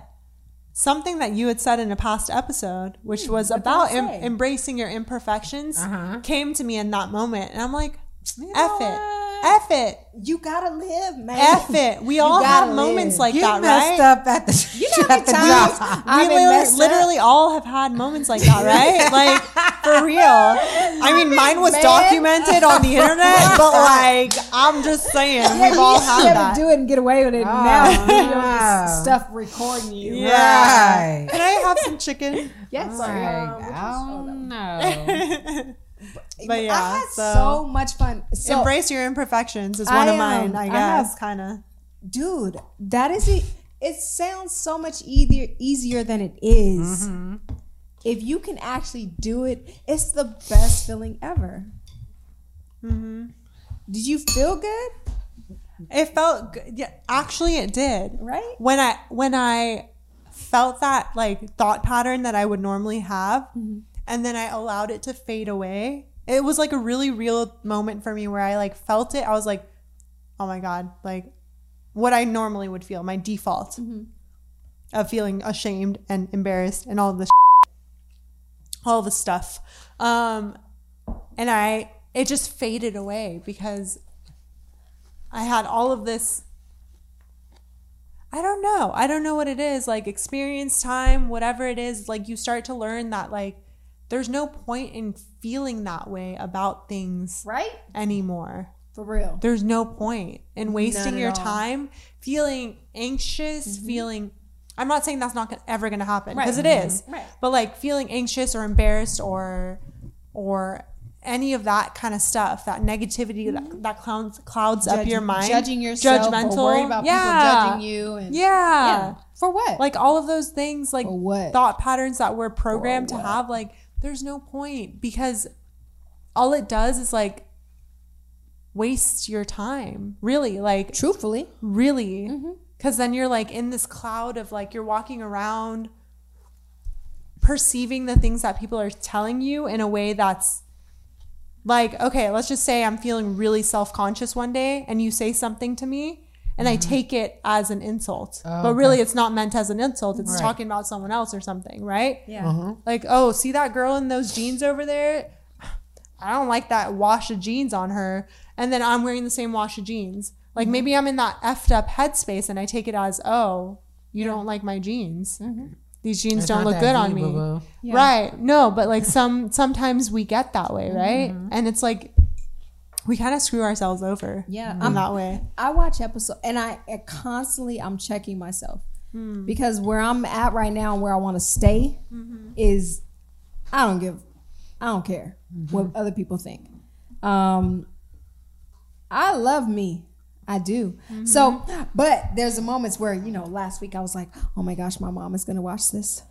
something that you had said in a past episode, which was about em- embracing your imperfections, Uh-huh. came to me in that moment, and I'm like, You "F it? F it, You gotta live, man. f it." We all have moments like You that, messed right? up at the. You know at the times job. we literally, literally all have had moments like that, right? [laughs] like for real. I mean, mine was Man. documented on the internet, [laughs] but like I'm just saying, we've all you had that. do it and get away with it. Oh, now you know, no. this stuff recording you. Yeah. Right. Can I have some chicken? Yes. Like, um, oh no. [laughs] but yeah, I had so, so, much fun. So, embrace your imperfections is I, one of um, mine. I I guess kind of. dude, that is it. It sounds so much easier easier than it is. If you can actually do it, it's the best feeling ever. Mm-hmm. Did you feel good? It felt good. Yeah, actually, it did. Right? When I when I felt that like thought pattern that I would normally have, Mm-hmm. and then I allowed it to fade away. It was like a really real moment for me where I like felt it. I was like, oh my god, like what I normally would feel, my default Mm-hmm. of feeling ashamed and embarrassed and all this, all the stuff. Um, and I it just faded away because I had all of this. I don't know. I don't know what it is. Like experience time, whatever it is, like you start to learn that like there's no point in feeling that way about things Right? anymore. For real. There's no point in wasting your all. Mm-hmm. time feeling anxious, feeling I'm not saying that's not gonna- ever going to happen Right. because it is. Right. But like feeling anxious or embarrassed or or any of that kind of stuff, that negativity that, that clouds clouds up your mind, Judging yourself. judgmental, worried about yeah. people judging you. And, Yeah. Yeah. For what? Like all of those things, like thought patterns that we're programmed to have, like there's no point because all it does is like waste your time. Really, like Truthfully. really, Mm-hmm. because then you're like in this cloud of like you're walking around perceiving the things that people are telling you in a way that's like okay let's just say i'm feeling really self-conscious one day and you say something to me and i take it as an insult. Oh, but really it's not meant as an insult. It's Right. talking about someone else or something right? Yeah. like oh see that girl in those jeans over there? [sighs] I don't like that wash of jeans on her. And then i'm wearing the same wash of jeans. Like Mm-hmm. maybe i'm in that effed up headspace and i take it as oh you don't like my jeans. These jeans It's don't look good on me. Yeah. right. No but like some sometimes we get that way right? Mm-hmm. and it's like we kind of screw ourselves over Yeah. in I'm- that way I watch episode and I I constantly I'm checking myself hmm. because where I'm at right now and where I want to stay mm-hmm. is I don't give I don't care mm-hmm. what other people think. Um, I love me. I do. Mm-hmm. So, but there's a moments where you know, last week I was like, "Oh my gosh, my mom is gonna watch this,"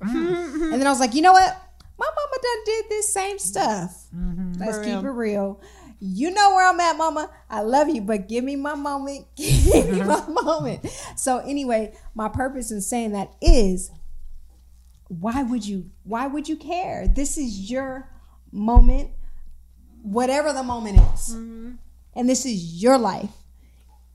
and then I was like, "You know what? My mama done did this same stuff. Let's For keep real. it real. You know where I'm at, mama. I love you, but give me my moment. [laughs] Give me mm-hmm. my moment. So anyway, my purpose in saying that is why would you why would you care? This is your moment, whatever the moment is. Mm-hmm. And this is your life.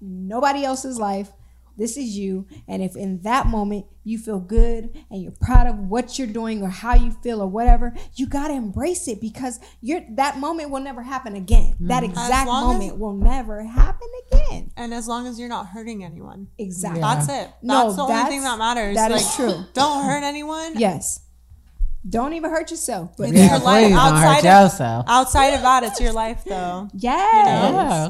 Nobody else's life. This is you. And if in that moment you feel good and you're proud of what you're doing or how you feel or whatever, you got to embrace it because you're that moment will never happen again. That mm-hmm. exact long as- moment will never happen again. and as long as you're not hurting anyone Exactly. Yeah. that's it No, that's the only thing that matters that like, is true. don't hurt anyone Yes. Don't even hurt yourself. But It's Yeah, your life please don't hurt outside of, yourself. outside of that it's your life though yes. Yeah.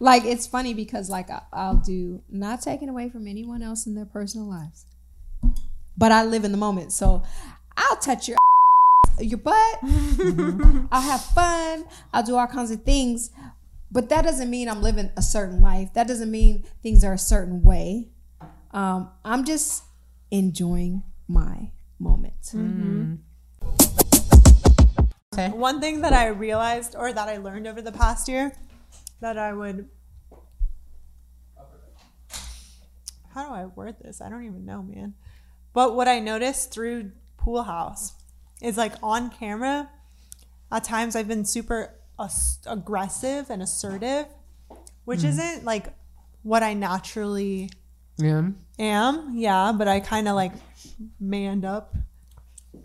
Like it's funny because like I, I'll do not taking away from anyone else in their personal lives, but I live in the moment, so I'll touch your [laughs] your butt. [laughs] I'll have fun. I'll do all kinds of things. But that doesn't mean I'm living a certain life. That doesn't mean things are a certain way. Um, I'm just enjoying my moment. Okay. One thing that I realized or that I learned over the past year that I would How do I word this? I don't even know, man. But what I noticed through Pool House is like on camera, at times I've been super aggressive and assertive, which isn't like what I naturally Yeah. am. Yeah, but I kind of like manned up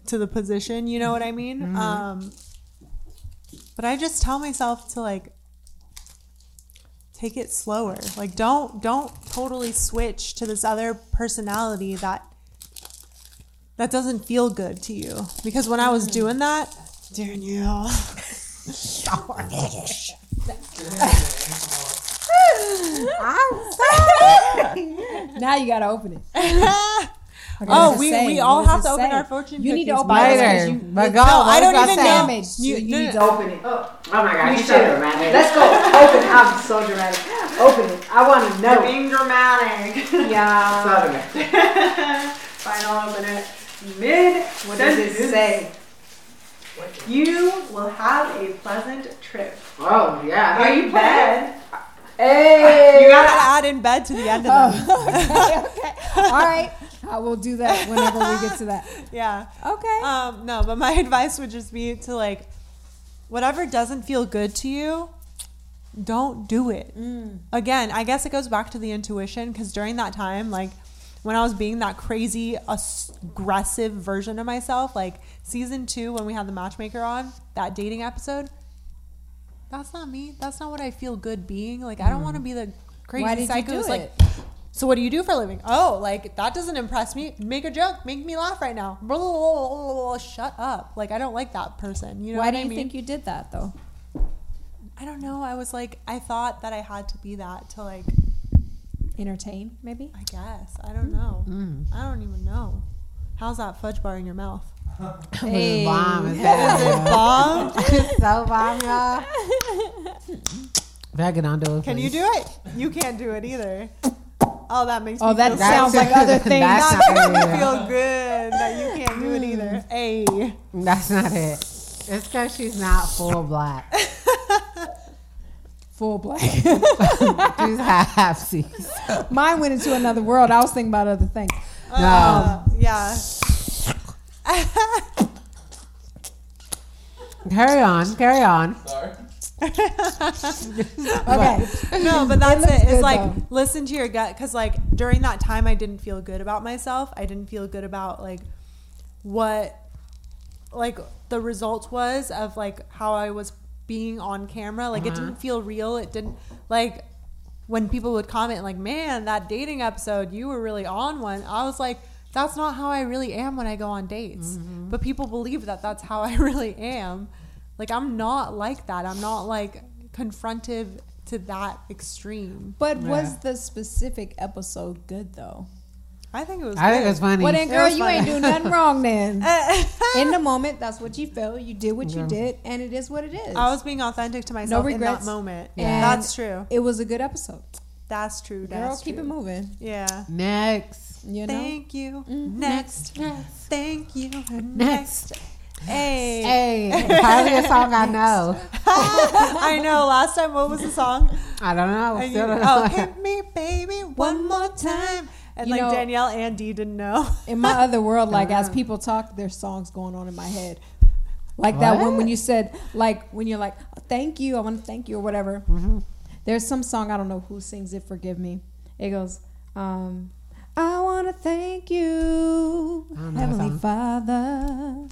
to the position. You know what I mean? Um, but I just tell myself to like take it slower. Like don't don't totally switch to this other personality that that doesn't feel good to you. Because when I was mm. doing that, Danielle. [laughs] [laughs] Now you gotta open it. [laughs] oh, we, say? we all have to open say? our fortune You need to open by it the way. You- But go. No, I don't even know. Damage. You- You, you need to open it. Oh, oh my god, You you're so dramatic. Let's go. Open. I'm so dramatic. Open it. I want to know. Being dramatic. [laughs] Yeah. So dramatic. [laughs] Fine, I'll open it. Mid. What does it say? You will have a pleasant trip. Oh yeah. Are you bed? [laughs] Hey. You gotta add in bed to the end of oh, that. okay, okay. All right. I will do that whenever we get to that. [laughs] Yeah. Okay. Um, no, but my [laughs] advice would just be to like, whatever doesn't feel good to you, don't do it. Again, I guess it goes back to the intuition because during that time, like when I was being that crazy, aggressive version of myself, like season two, when we had the matchmaker on that dating episode, that's not me. That's not what I feel good being. Like, I don't want to be the crazy Why did you psycho do it? like, so what do you do for a living? Oh, like that doesn't impress me. Make a joke. Make me laugh right now. Blah, blah, blah, blah, blah. Shut up. Like I don't like that person. You know Why what do I you mean? think you did that though? I don't know. I was like, I thought that I had to be that to like, Entertain, maybe? I guess. I don't know. Mm. I don't even know. How's that fudge bar in your mouth? [laughs] It's bomb. It's Is it bomb? [laughs] so bomb, y'all. Drag it on. Can you do it? You can't do it either. [laughs] Oh, that makes Oh, me that feel sounds like other [laughs] things. That's That not makes me it. feel good that you can't do it either. Hey. That's not it. It's because she's not full black. [laughs] Full black. [laughs] She's half seas. Mine went into another world. I was thinking about other things. No. Uh, yeah. Carry on. Carry on. Sorry. [laughs] Okay. no, but that's looks it. It's like though. listen to your gut because like during that time I didn't feel good about myself. I didn't feel good about like what like the result was of like how I was being on camera. Like it Uh-huh. didn't feel real. It didn't like when people would comment like, "Man, that dating episode, you were really on one." I was like, "That's not how I really am when I go on dates." Mm-hmm. But people believe that that's how I [laughs] really am. Like I'm not like that. I'm not like confrontive to that extreme. But was the specific episode good though? I think it was. I think it was funny. Well, then, It girl, you funny. ain't doing nothing [laughs] wrong then. [laughs] In the moment, that's what you felt. You did what you did, and it is what it is. I was being authentic to myself no in that regrets. moment. And That's true. It was a good episode. That's true. Girl, That's keep true. it moving. Yeah. Next. You know. Thank you. Mm-hmm. Next. Thank you. Next. Hey. Hey, probably a song I know. [laughs] I know. Last time, what was the song? I don't know. Still you- don't know. oh, know. hit me, baby, one more time. And You like know- Danielle and Dee didn't know. in my [laughs] other world, like as people talk, there's songs going on in my head. Like that one when you said, like when you're like, thank you, I want to thank you or whatever. Mm-hmm. There's some song I don't know who sings it. Forgive me. It goes, um, I want to thank you, I don't know that Heavenly. Father,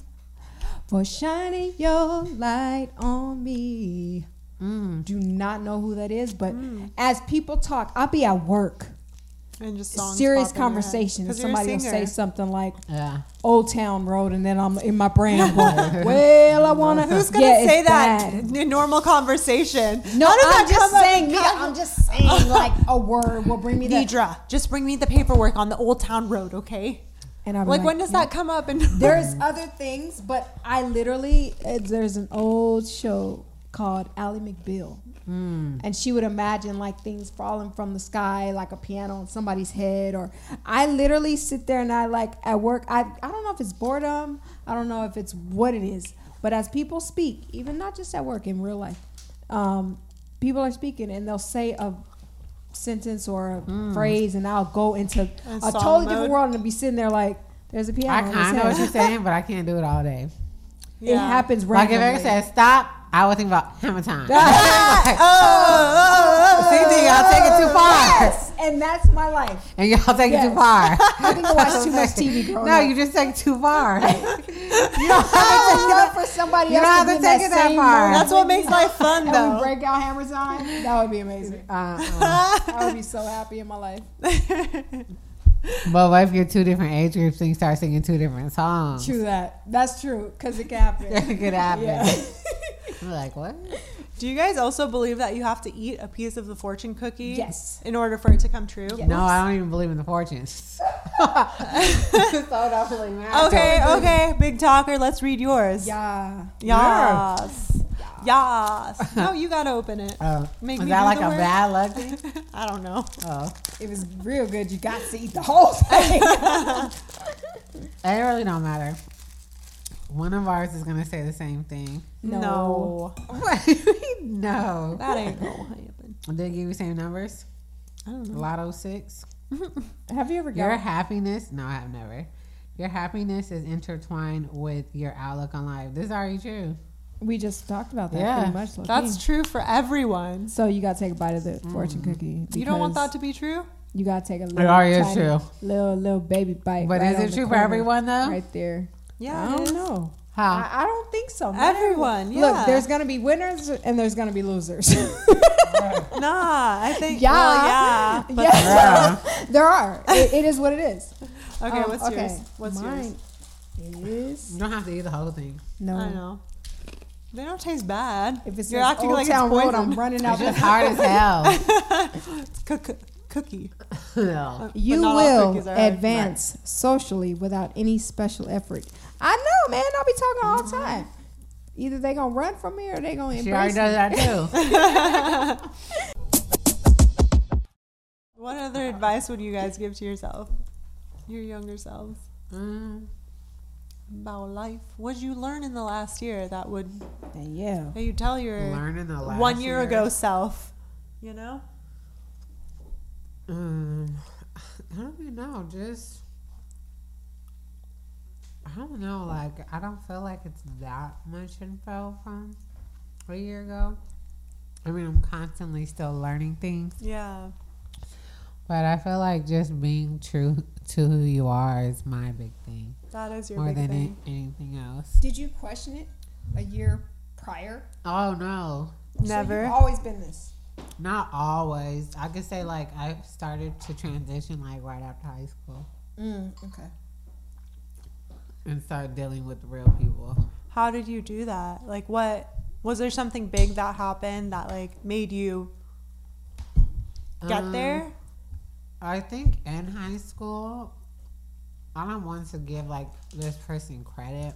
for shining your light on me. Mm. Do not know who that is, but as people talk, I'll be at work. And just songs Serious pop in your head. conversation. 'Cause you're a Somebody will say something like, Yeah. Old Town Road, and then I'm in my [laughs] brain. I'm going, well, I wanna. Who's gonna Yeah, say that bad. in normal conversation? No, How does I'm just saying. Me, I'm just saying, like a word will bring me that. Deidre, just bring me the paperwork on the Old Town Road, okay? And I'll be Like, when does that come up? And [laughs] There's other things, but I literally uh, there's an old show called Ally McBeal, Mm. and she would imagine like things falling from the sky, like a piano on somebody's head, or I literally sit there and I like at work. I I don't know if it's boredom, I don't know if it's what it is, but as people speak, even not just at work in real life, um, people are speaking and they'll say a sentence or a mm. phrase, and I'll go into In a totally different world and be sitting there like. There's a piano. I kind of know what you're saying, but I can't do it all day. It happens Like if randomly. Eric says stop, I would think about hammer time. [laughs] [laughs] Oh, oh, oh, See, then y'all take it too far, Yes, and that's my life. and y'all take it too far. [laughs] I think I watched too much TV growing No, up. you just take it too far. you don't I'm taking it up for somebody You else. You don't have to in take it that same far. moment. That's what makes life fun, And we break out hammers on. That would be amazing. Uh-uh. I would be so happy in my life. But what if you're two different age groups and you start singing two different songs? True that. That's true because it can happen. it could happen. Yeah. I'm like, what? Do you guys also believe that you have to eat a piece of the fortune cookie? Yes. In order for it to come true? Yes. No, I don't even believe in the fortunes. so it don't really matter. Okay, okay, big talker. Let's read yours. Yeah. Yes. Yes. [laughs] No, you gotta open it. Uh, Make is me that like a work? bad luck thing? [laughs] I don't know. Oh. It was real good. You got to eat the whole thing. [laughs] It really don't matter. One of ours is gonna say the same thing. No. You [laughs] no. That ain't gonna happen. Did they give you the same numbers? I don't know. Lotto six. [laughs] Have you ever Your happiness. No, I have never. Your happiness is intertwined with your outlook on life. This is already true. We just talked about that Yeah. pretty much. That's true for everyone. so you got to take a bite of the mm. fortune cookie. You don't want that to be true? You got to take a little, already is true. little little baby bite. But right is it true for everyone though? Right there. Yeah. I don't know. How? I, I don't think so. Not Everyone, yeah. Look, there's gonna be winners and there's gonna be losers. [laughs] [laughs] Nah, I think. Yeah. Well, yeah. [laughs] But yeah, there are. It, it is what it is. Okay, Um, what's yours? What's Mine yours? is You don't have to eat the whole thing. no. I know. They don't taste bad. If it's You're acting Old like Town it's Road. I'm running out. It's just hard as hell. It's cook- cookie. no. You will cookies are hard. advance socially without any special effort. I know, man. I'll be talking all the time. Either they gonna run from me or they gonna She already embrace does that too. [laughs] What other advice would you guys give to yourself, your younger selves, Mm, about life? What did you learn in the last year that would Yeah. that you tell your learning the last one year year. ago self? You know. Mm, I don't even know. Just I don't know. Like I don't feel like it's that much info from a year ago. I mean, I'm constantly still learning things, Yeah. but I feel like just being true to who you are is my big thing That is your more big than thing. anything else. Did you question it a year prior? Oh no, Never. So you've always been this. not always. I could say like I started to transition like right after high school Mm, okay. And start dealing with real people. How did you do that? Like, what was there something big that happened that like made you get Um, there? I think in high school, I don't want to give like this person credit.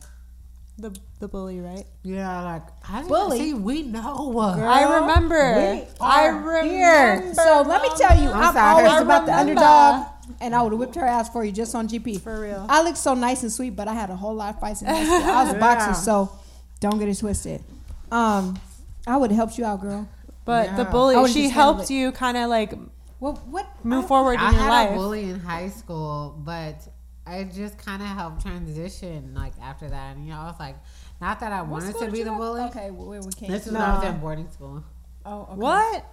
The the bully, right? Yeah, like I didn't Bully? see. We know. I remember. I remember. Here. So let me tell you, I'm I'm, sorry. always about the underdog, and I would have whipped her ass for you just on GP. For real. I looked so nice and sweet, but I had a whole lot of fights in high school. I was a [laughs] Yeah. boxer, so don't get it twisted. Um, I would have helped you out, girl. But the Yeah. I bully, would've she helped it. you kind of like Well, what? move I- forward I in your life. I had life. a bully in high school, but I just kind of helped transition like after that. And you know, I was like, not that I What wanted to be the go- bully. Okay, where we came. This is to. when I was in boarding school. Oh, okay. What?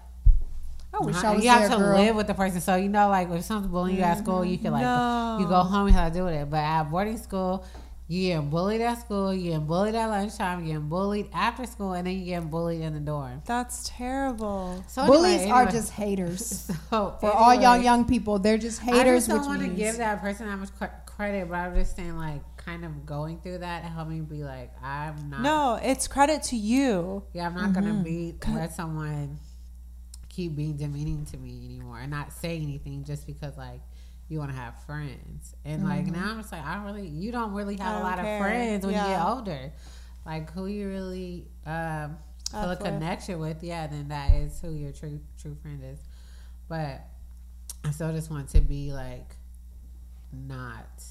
I wish Uh-huh. I was you have to girl. live with the person, so you know, like if someone's bullying you at school, you can like No. you go home and have to deal with it. But at boarding school, you get bullied at school, you get bullied at lunchtime, you get bullied after school, and then you get bullied in the dorm. That's terrible. So Bullies anyway, are just haters. [laughs] so For all y'all young people, they're just haters. I haters. just don't which want to give that person that much credit, but I'm just saying, like, kind of going through that helped me be like, I'm not. No, it's credit to you. Yeah, I'm not gonna be let someone keep being demeaning to me anymore and not say anything just because like you want to have friends. And like now I'm just like, I don't really, you don't really have I a don't lot care. of friends when you get older. Like who you really um, feel a connection with, yeah, then that is who your true true friend is. But I still just want to be like not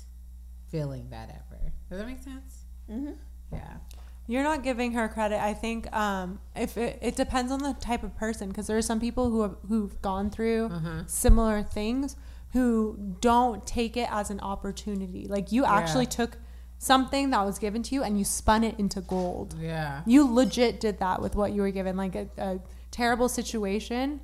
feeling that ever. Does that make sense? Mhm. Yeah. You're not giving her credit. I think um, if it, it depends on the type of person, because there are some people who have, who've gone through Uh-huh. similar things who don't take it as an opportunity. Like you actually Yeah. took something that was given to you and you spun it into gold. Yeah. You legit did that with what you were given, like a, a terrible situation.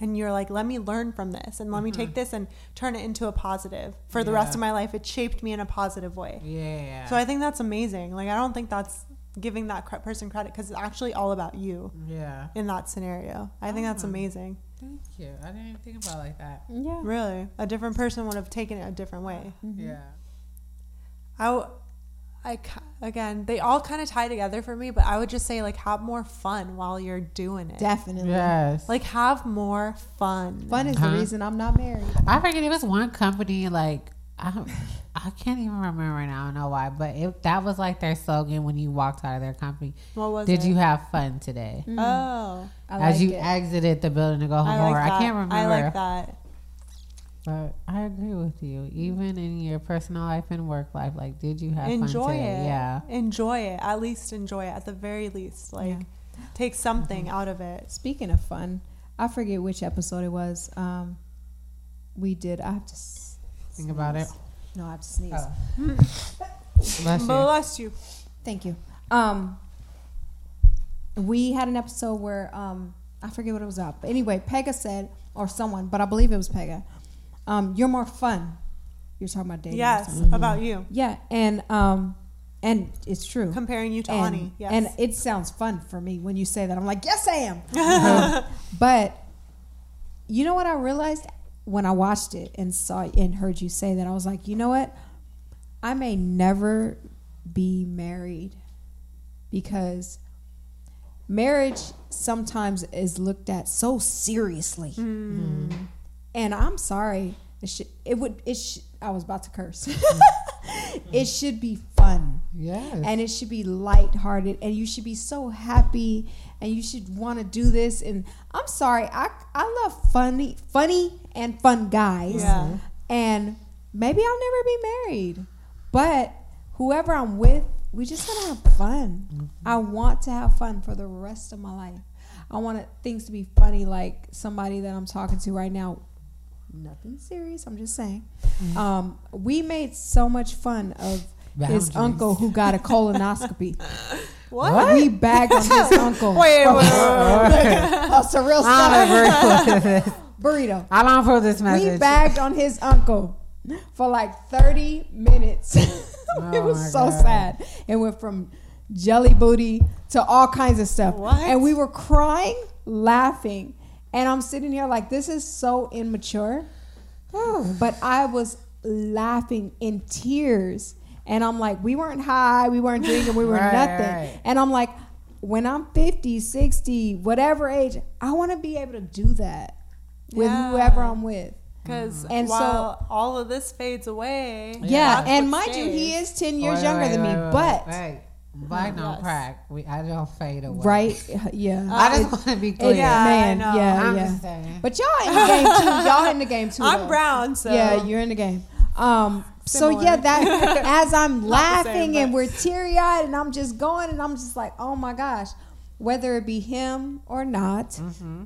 And you're like, let me learn from this and let me take this and turn it into a positive for the rest of my life. It shaped me in a positive way. Yeah. So I think that's amazing. Like, I don't think that's giving that cre- person credit because it's actually all about you yeah. in that scenario. I think that's Oh. amazing. Thank you. I didn't even think about it like that. Yeah. Really. A different person would have taken it a different way. Mm-hmm. Yeah. I, w- I ki- again, they all kind of tie together for me, but I would just say, like, have more fun while you're doing it. Definitely. Yes. Like, have more fun. Fun is Huh? the uh-huh. reason I'm not married. I forget it was one company like I don't, I can't even remember right now. I don't know why, but it, that was like their slogan when you walked out of their company. What was Did it? you have fun today? Mm. Mm. Oh, I As like you it. exited the building to go home, I like. I can't remember. I like that. But I agree with you. Even in your personal life and work life, like, did you have Enjoy fun today? it. Yeah. Enjoy it. At least enjoy it. At the very least, like, take something mm-hmm. out of it. Speaking of fun, I forget which episode it was. Um, we did. I have to s- Think about it. no, I have to sneeze. Oh. [laughs] Bless you. Bless you. Thank you. Um, we had an episode where um, I forget what it was about, but anyway, Pega said, or someone, but I believe it was Pega. Um, you're more fun. You're talking about dating. or Yes, something. about you. Yeah, and um, and it's true. Comparing you to and, Ani. Yes. and it sounds fun for me when you say that. I'm like, yes, I am. Um, [laughs] but you know what I realized when I watched it and saw and heard you say that? I was like, you know what? I may never be married because marriage sometimes is looked at so seriously. Hmm. And I'm sorry. It should. It would. It. Sh- I was about to curse. [laughs] it should be fun Yes. and it should be lighthearted and you should be so happy and you should want to do this and I'm sorry I I love funny funny and fun guys. Yeah. Mm-hmm. and maybe I'll never be married but whoever I'm with we just want to have fun. Mm-hmm. I want to have fun for the rest of my life. I want things to be funny like somebody that I'm talking to right now. Nothing serious I'm just saying. Mm-hmm. Um, we made so much fun of his uncle who got a colonoscopy. [laughs] what? We bagged on his [laughs] uncle. Wait, wait, wait, wait. Oh, surreal I stuff. don't agree this. Burrito. I don't this message. We bagged on his uncle for like 30 minutes. [laughs] it Oh was so God. sad. It went from jelly booty to all kinds of stuff. What? And we were crying, laughing. And I'm sitting here like, this is so immature. but I was laughing in tears. And I'm like, we weren't high, we weren't drinking, we were [laughs] Right, nothing. right. And I'm like, when I'm 50, 60, whatever age, I want to be able to do that with Yeah. whoever I'm with. Because mm-hmm. And so- all of this fades away, Yeah, and what mind you, he is 10 years Wait, younger wait, than me, wait, wait, but wait. Mm-hmm. black don't Yes. crack. We, I don't fade away. right? [laughs] Yeah. I just It- want to be clear. Yeah, man, yeah, I'm yeah. just saying. But y'all in the game too. Y'all in the game too. I'm though. brown, so Yeah, you're in the game. Um, so yeah, that [laughs] as I'm laughing same, and we're teary eyed and I'm just going and I'm just like, oh my gosh, whether it be him or not, Mm-hmm.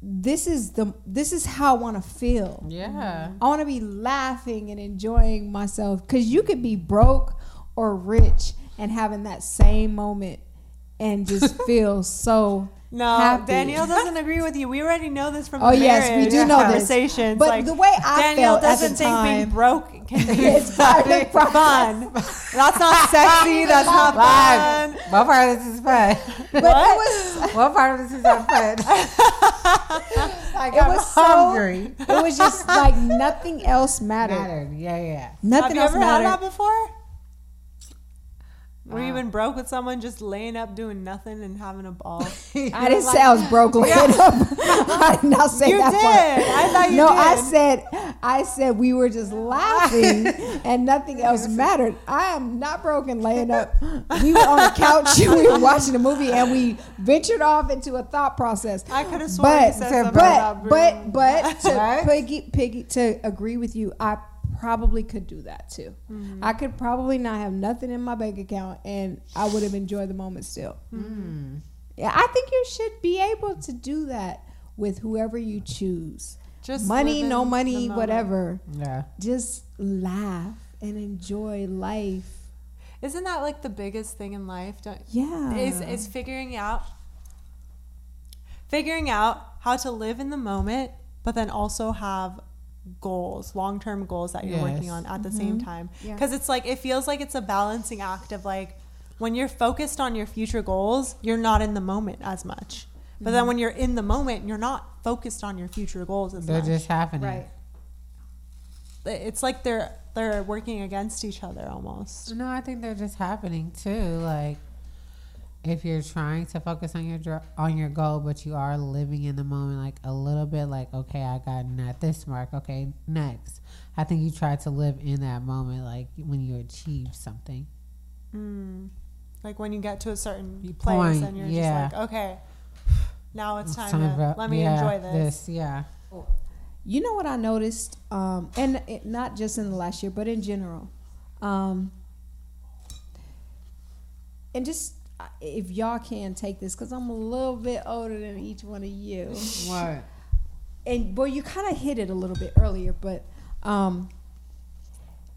this is the this is how I want to feel. Yeah. I want to be laughing and enjoying myself because you could be broke or rich and having that same moment and just [laughs] feel so no, happy. Danielle doesn't agree with you. We already know this from Oh, yes, we do know this. conversations. But like, the way I Danielle felt at the doesn't think time- being broke can [laughs] be It's [laughs] part of fun. That's not [laughs] sexy. That's not fun. Fine. What part of this is fun? but What? it was what part of this is not fun? like, it I'm was so hungry. it was just like nothing else mattered. Mattered. Yeah, yeah. Have Nothing you else ever had mattered. that before? Were you even broke with someone just laying up doing nothing and having a ball? [laughs] I didn't say I was broke laying up. [laughs] I did not say You that did. part. I thought you no, did. I said I said we were just [laughs] laughing and nothing else mattered. I am not broken laying up. We were on the couch, we were watching a movie, and we ventured off into a thought process. I could have sworn But you said something but about but Bruno. but to What? piggy piggy to agree with you, I probably could do that too. Mm-hmm. I could probably not have nothing in my bank account, and I would have enjoyed the moment still. Mm-hmm. Yeah, I think you should be able to do that with whoever you choose. Just money, no money, whatever. Yeah. Just laugh and enjoy life. Isn't that like the biggest thing in life? Don't Yeah. is is figuring out figuring out how to live in the moment, but then also have goals, long term goals that you're working on at the same mm-hmm. time. Yeah. Because it's like it feels like it's a balancing act of like when you're focused on your future goals, you're not in the moment as much. But then mm-hmm. when you're in the moment, you're not focused on your future goals as They're much. just happening. right. it's like they're they're working against each other almost. No, I think they're just happening too. Like if you're trying to focus on your dr- on your goal, but you are living in the moment, like a little bit, like okay, I got at this mark. Okay, next. I think you try to live in that moment, like when you achieve something. Mm. Like when you get to a certain You place point, and you're yeah. just like, okay, now it's time, Time to for- let me yeah, enjoy this. Yeah. You know what I noticed, um, and it, not just in the last year, but in general, um, and just if y'all can take this, because I'm a little bit older than each one of you, What? and boy, you kind of hit it a little bit earlier, but um,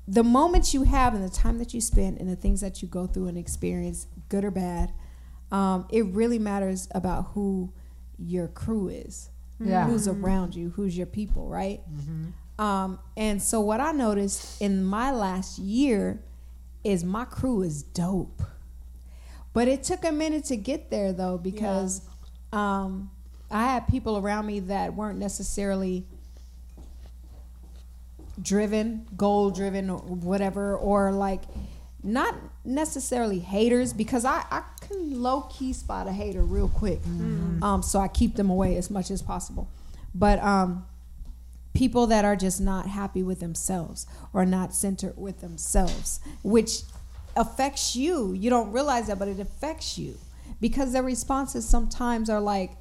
the moments you have and the time that you spend and the things that you go through and experience, good or bad, um, it really matters about who your crew is Yeah. who's around you, who's your people, right? Um, and so what I noticed in my last year is my crew is dope. But it took a minute to get there though because um, I had people around me that weren't necessarily driven, goal driven, or whatever, or like not necessarily haters because I, I can low key spot a hater real quick. Um, so I keep them away as much as possible. But um, people that are just not happy with themselves or not centered with themselves, which affects you. You don't realize that, but it affects you because their responses sometimes are like,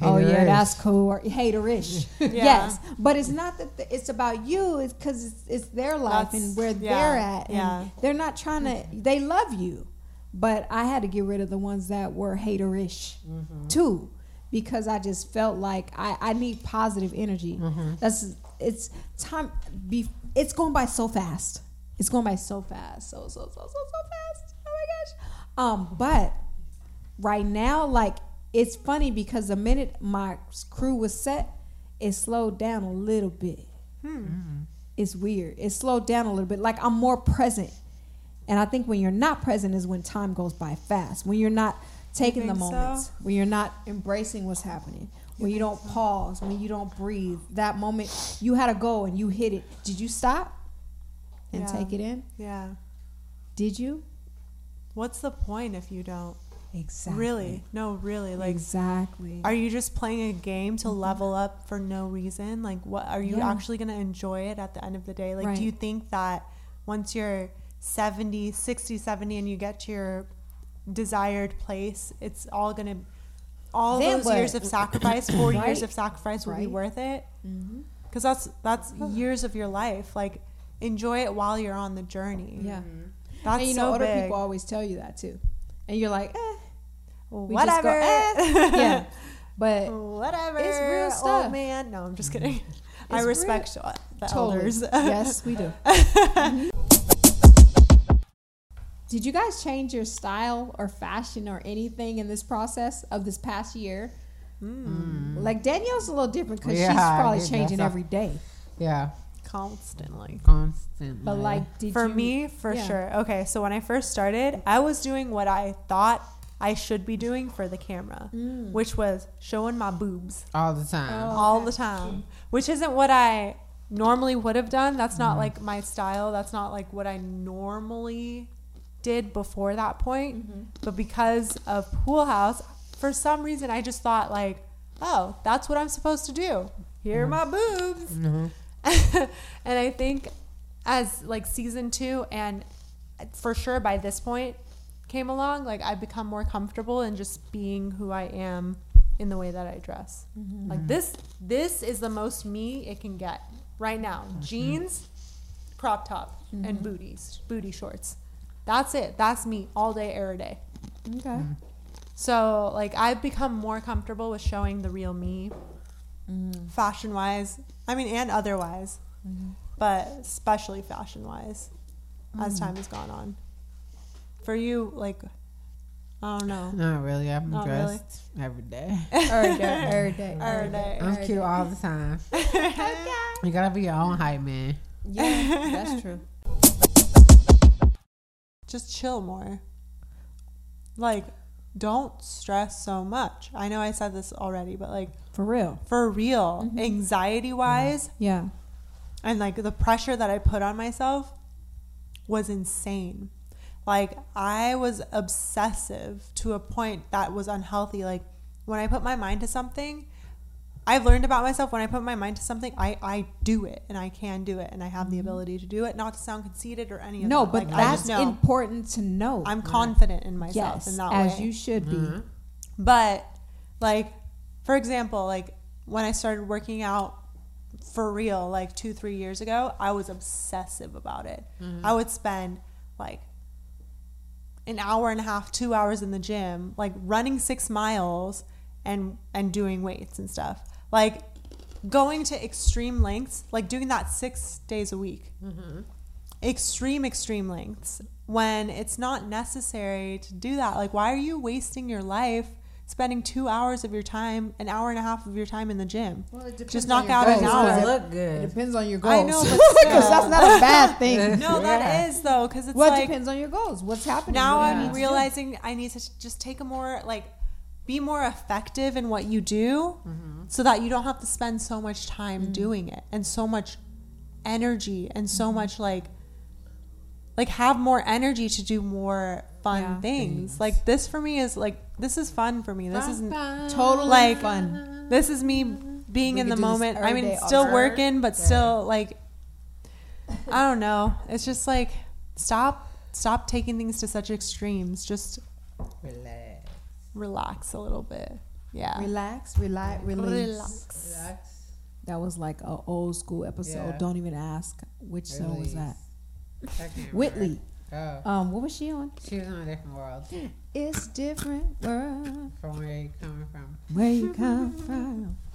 "Oh yeah, that's cool," or haterish. [laughs] [laughs] Yes, but it's not that the, it's about you. It's because it's, it's their life That's- and where yeah, they're at, and yeah. they're not trying to. Mm-hmm. They love you, but I had to get rid of the ones that were haterish mm-hmm. too, because I just felt like I, I need positive energy. Mm-hmm. That's it's time. Be it's going by so fast. It's going by so fast, so so so so so fast. Oh my gosh. Um, but right now, like it's funny because the minute my crew was set, it slowed down a little bit. It's weird. It slowed down a little bit. Like I'm more present. And I think when you're not present is when time goes by fast. When you're not taking the think so? moments, when you're not embracing what's happening, when you don't pause, when you don't breathe. That moment you had a goal and you hit it. Did you stop and Yeah. take it in? Yeah. Did you? What's the point if you don't? Exactly. Really? No, really. Like, exactly. are you just playing a game to level up for no reason? Like, what are you Yeah. actually going to enjoy it at the end of the day? Like, Right. do you think that once you're 70, 60, 70 and you get to your desired place, it's all going to, all Then those what? years of sacrifice, four years of sacrifice will be worth it? Mm-hmm. Because that's, that's years of your life. Like, enjoy it while you're on the journey. yeah. That's and you so know, older big. people always tell you that too. And you're like, eh. We Whatever. Just go, eh. [laughs] yeah. But Whatever. It's real Old stuff. man. No, I'm just kidding. I respect uh, the totally. elders. yes, we do. [laughs] Did you guys change your style or fashion or anything in this process of this past year? Like Danielle's a little different because she's probably changing every day. Yeah. Constantly. Constantly. But like, did For you, me, for yeah. sure. Okay, so when I first started, I was doing what I thought I should be doing for the camera, Mm. which was showing my boobs all the time. Oh. all the time, which isn't what I normally would have done. That's Mm. not like my style. That's not like what I normally did before that point, but because of Pool House, for some reason I just thought like, oh, that's what I'm supposed to do. Here are my boobs. [laughs] and I think as like season two and for sure by this point came along, like I've become more comfortable in just being who I am in the way that I dress. Mm-hmm. Like this this is the most me it can get right now. Mm-hmm. Jeans, crop top, and mm-hmm. booties, booty shorts. That's it. That's me all day, every day. Okay. So like I've become more comfortable with showing the real me, fashion wise. I mean, and otherwise, mm-hmm. but especially fashion wise, as mm-hmm. time has gone on. For you, like, I don't know. Not really. I'm Not dressed [laughs] every day. Every day. Every day. Every day. I'm cute all the time. [laughs] You gotta be your own hype man. Yeah, that's true. Just chill more. Like, don't stress so much. I know I said this already, but like For real. for real, mm-hmm. anxiety wise, mm-hmm. Yeah. and like the pressure that I put on myself was insane. Like I was obsessive to a point that was unhealthy. Like when I put my mind to something, I've learned about myself when I put my mind to something, I, I do it and I can do it and I have the mm-hmm. ability to do it. Not to sound conceited or any of No, that. No, but Like, I just that's important to know. I'm confident in myself yes, in that as way. you should be. But like, for example, like when I started working out for real, like two, three years ago, I was obsessive about it. Mm-hmm. I would spend like an hour and a half, two hours in the gym, like running six miles and and doing weights and stuff. Like going to extreme lengths, like doing that six days a week. Mm-hmm. Extreme, extreme lengths when it's not necessary to do that. Like, why are you wasting your life spending two hours of your time, an hour and a half of your time in the gym? Well, it depends Just knock out an Goals hour. to look It depends on your goals. I know, but [laughs] because that's not a bad thing. [laughs] No, that is though, because it's What like depends on your goals? What's happening? now What I'm need realizing I need to just take a more like be more effective in what you do mm-hmm. so that you don't have to spend so much time mm. doing it and so much energy and so mm-hmm. much like like have more energy to do more fun Yeah. things. Like this for me is like this is fun for me. This isn't totally like fun. this is me being We in the moment. I mean, still day. working, but still like I don't know. It's just like stop stop taking things to such extremes. Just Relax. relax a little bit. Yeah. Relax, relax, release. Relax. Relax. That was like a old school episode. Yeah. Don't even ask. Which song was that? I can't Whitley. Oh, Um, what was she on? she was on a different world It's different world from where you coming from. where you come from. [laughs]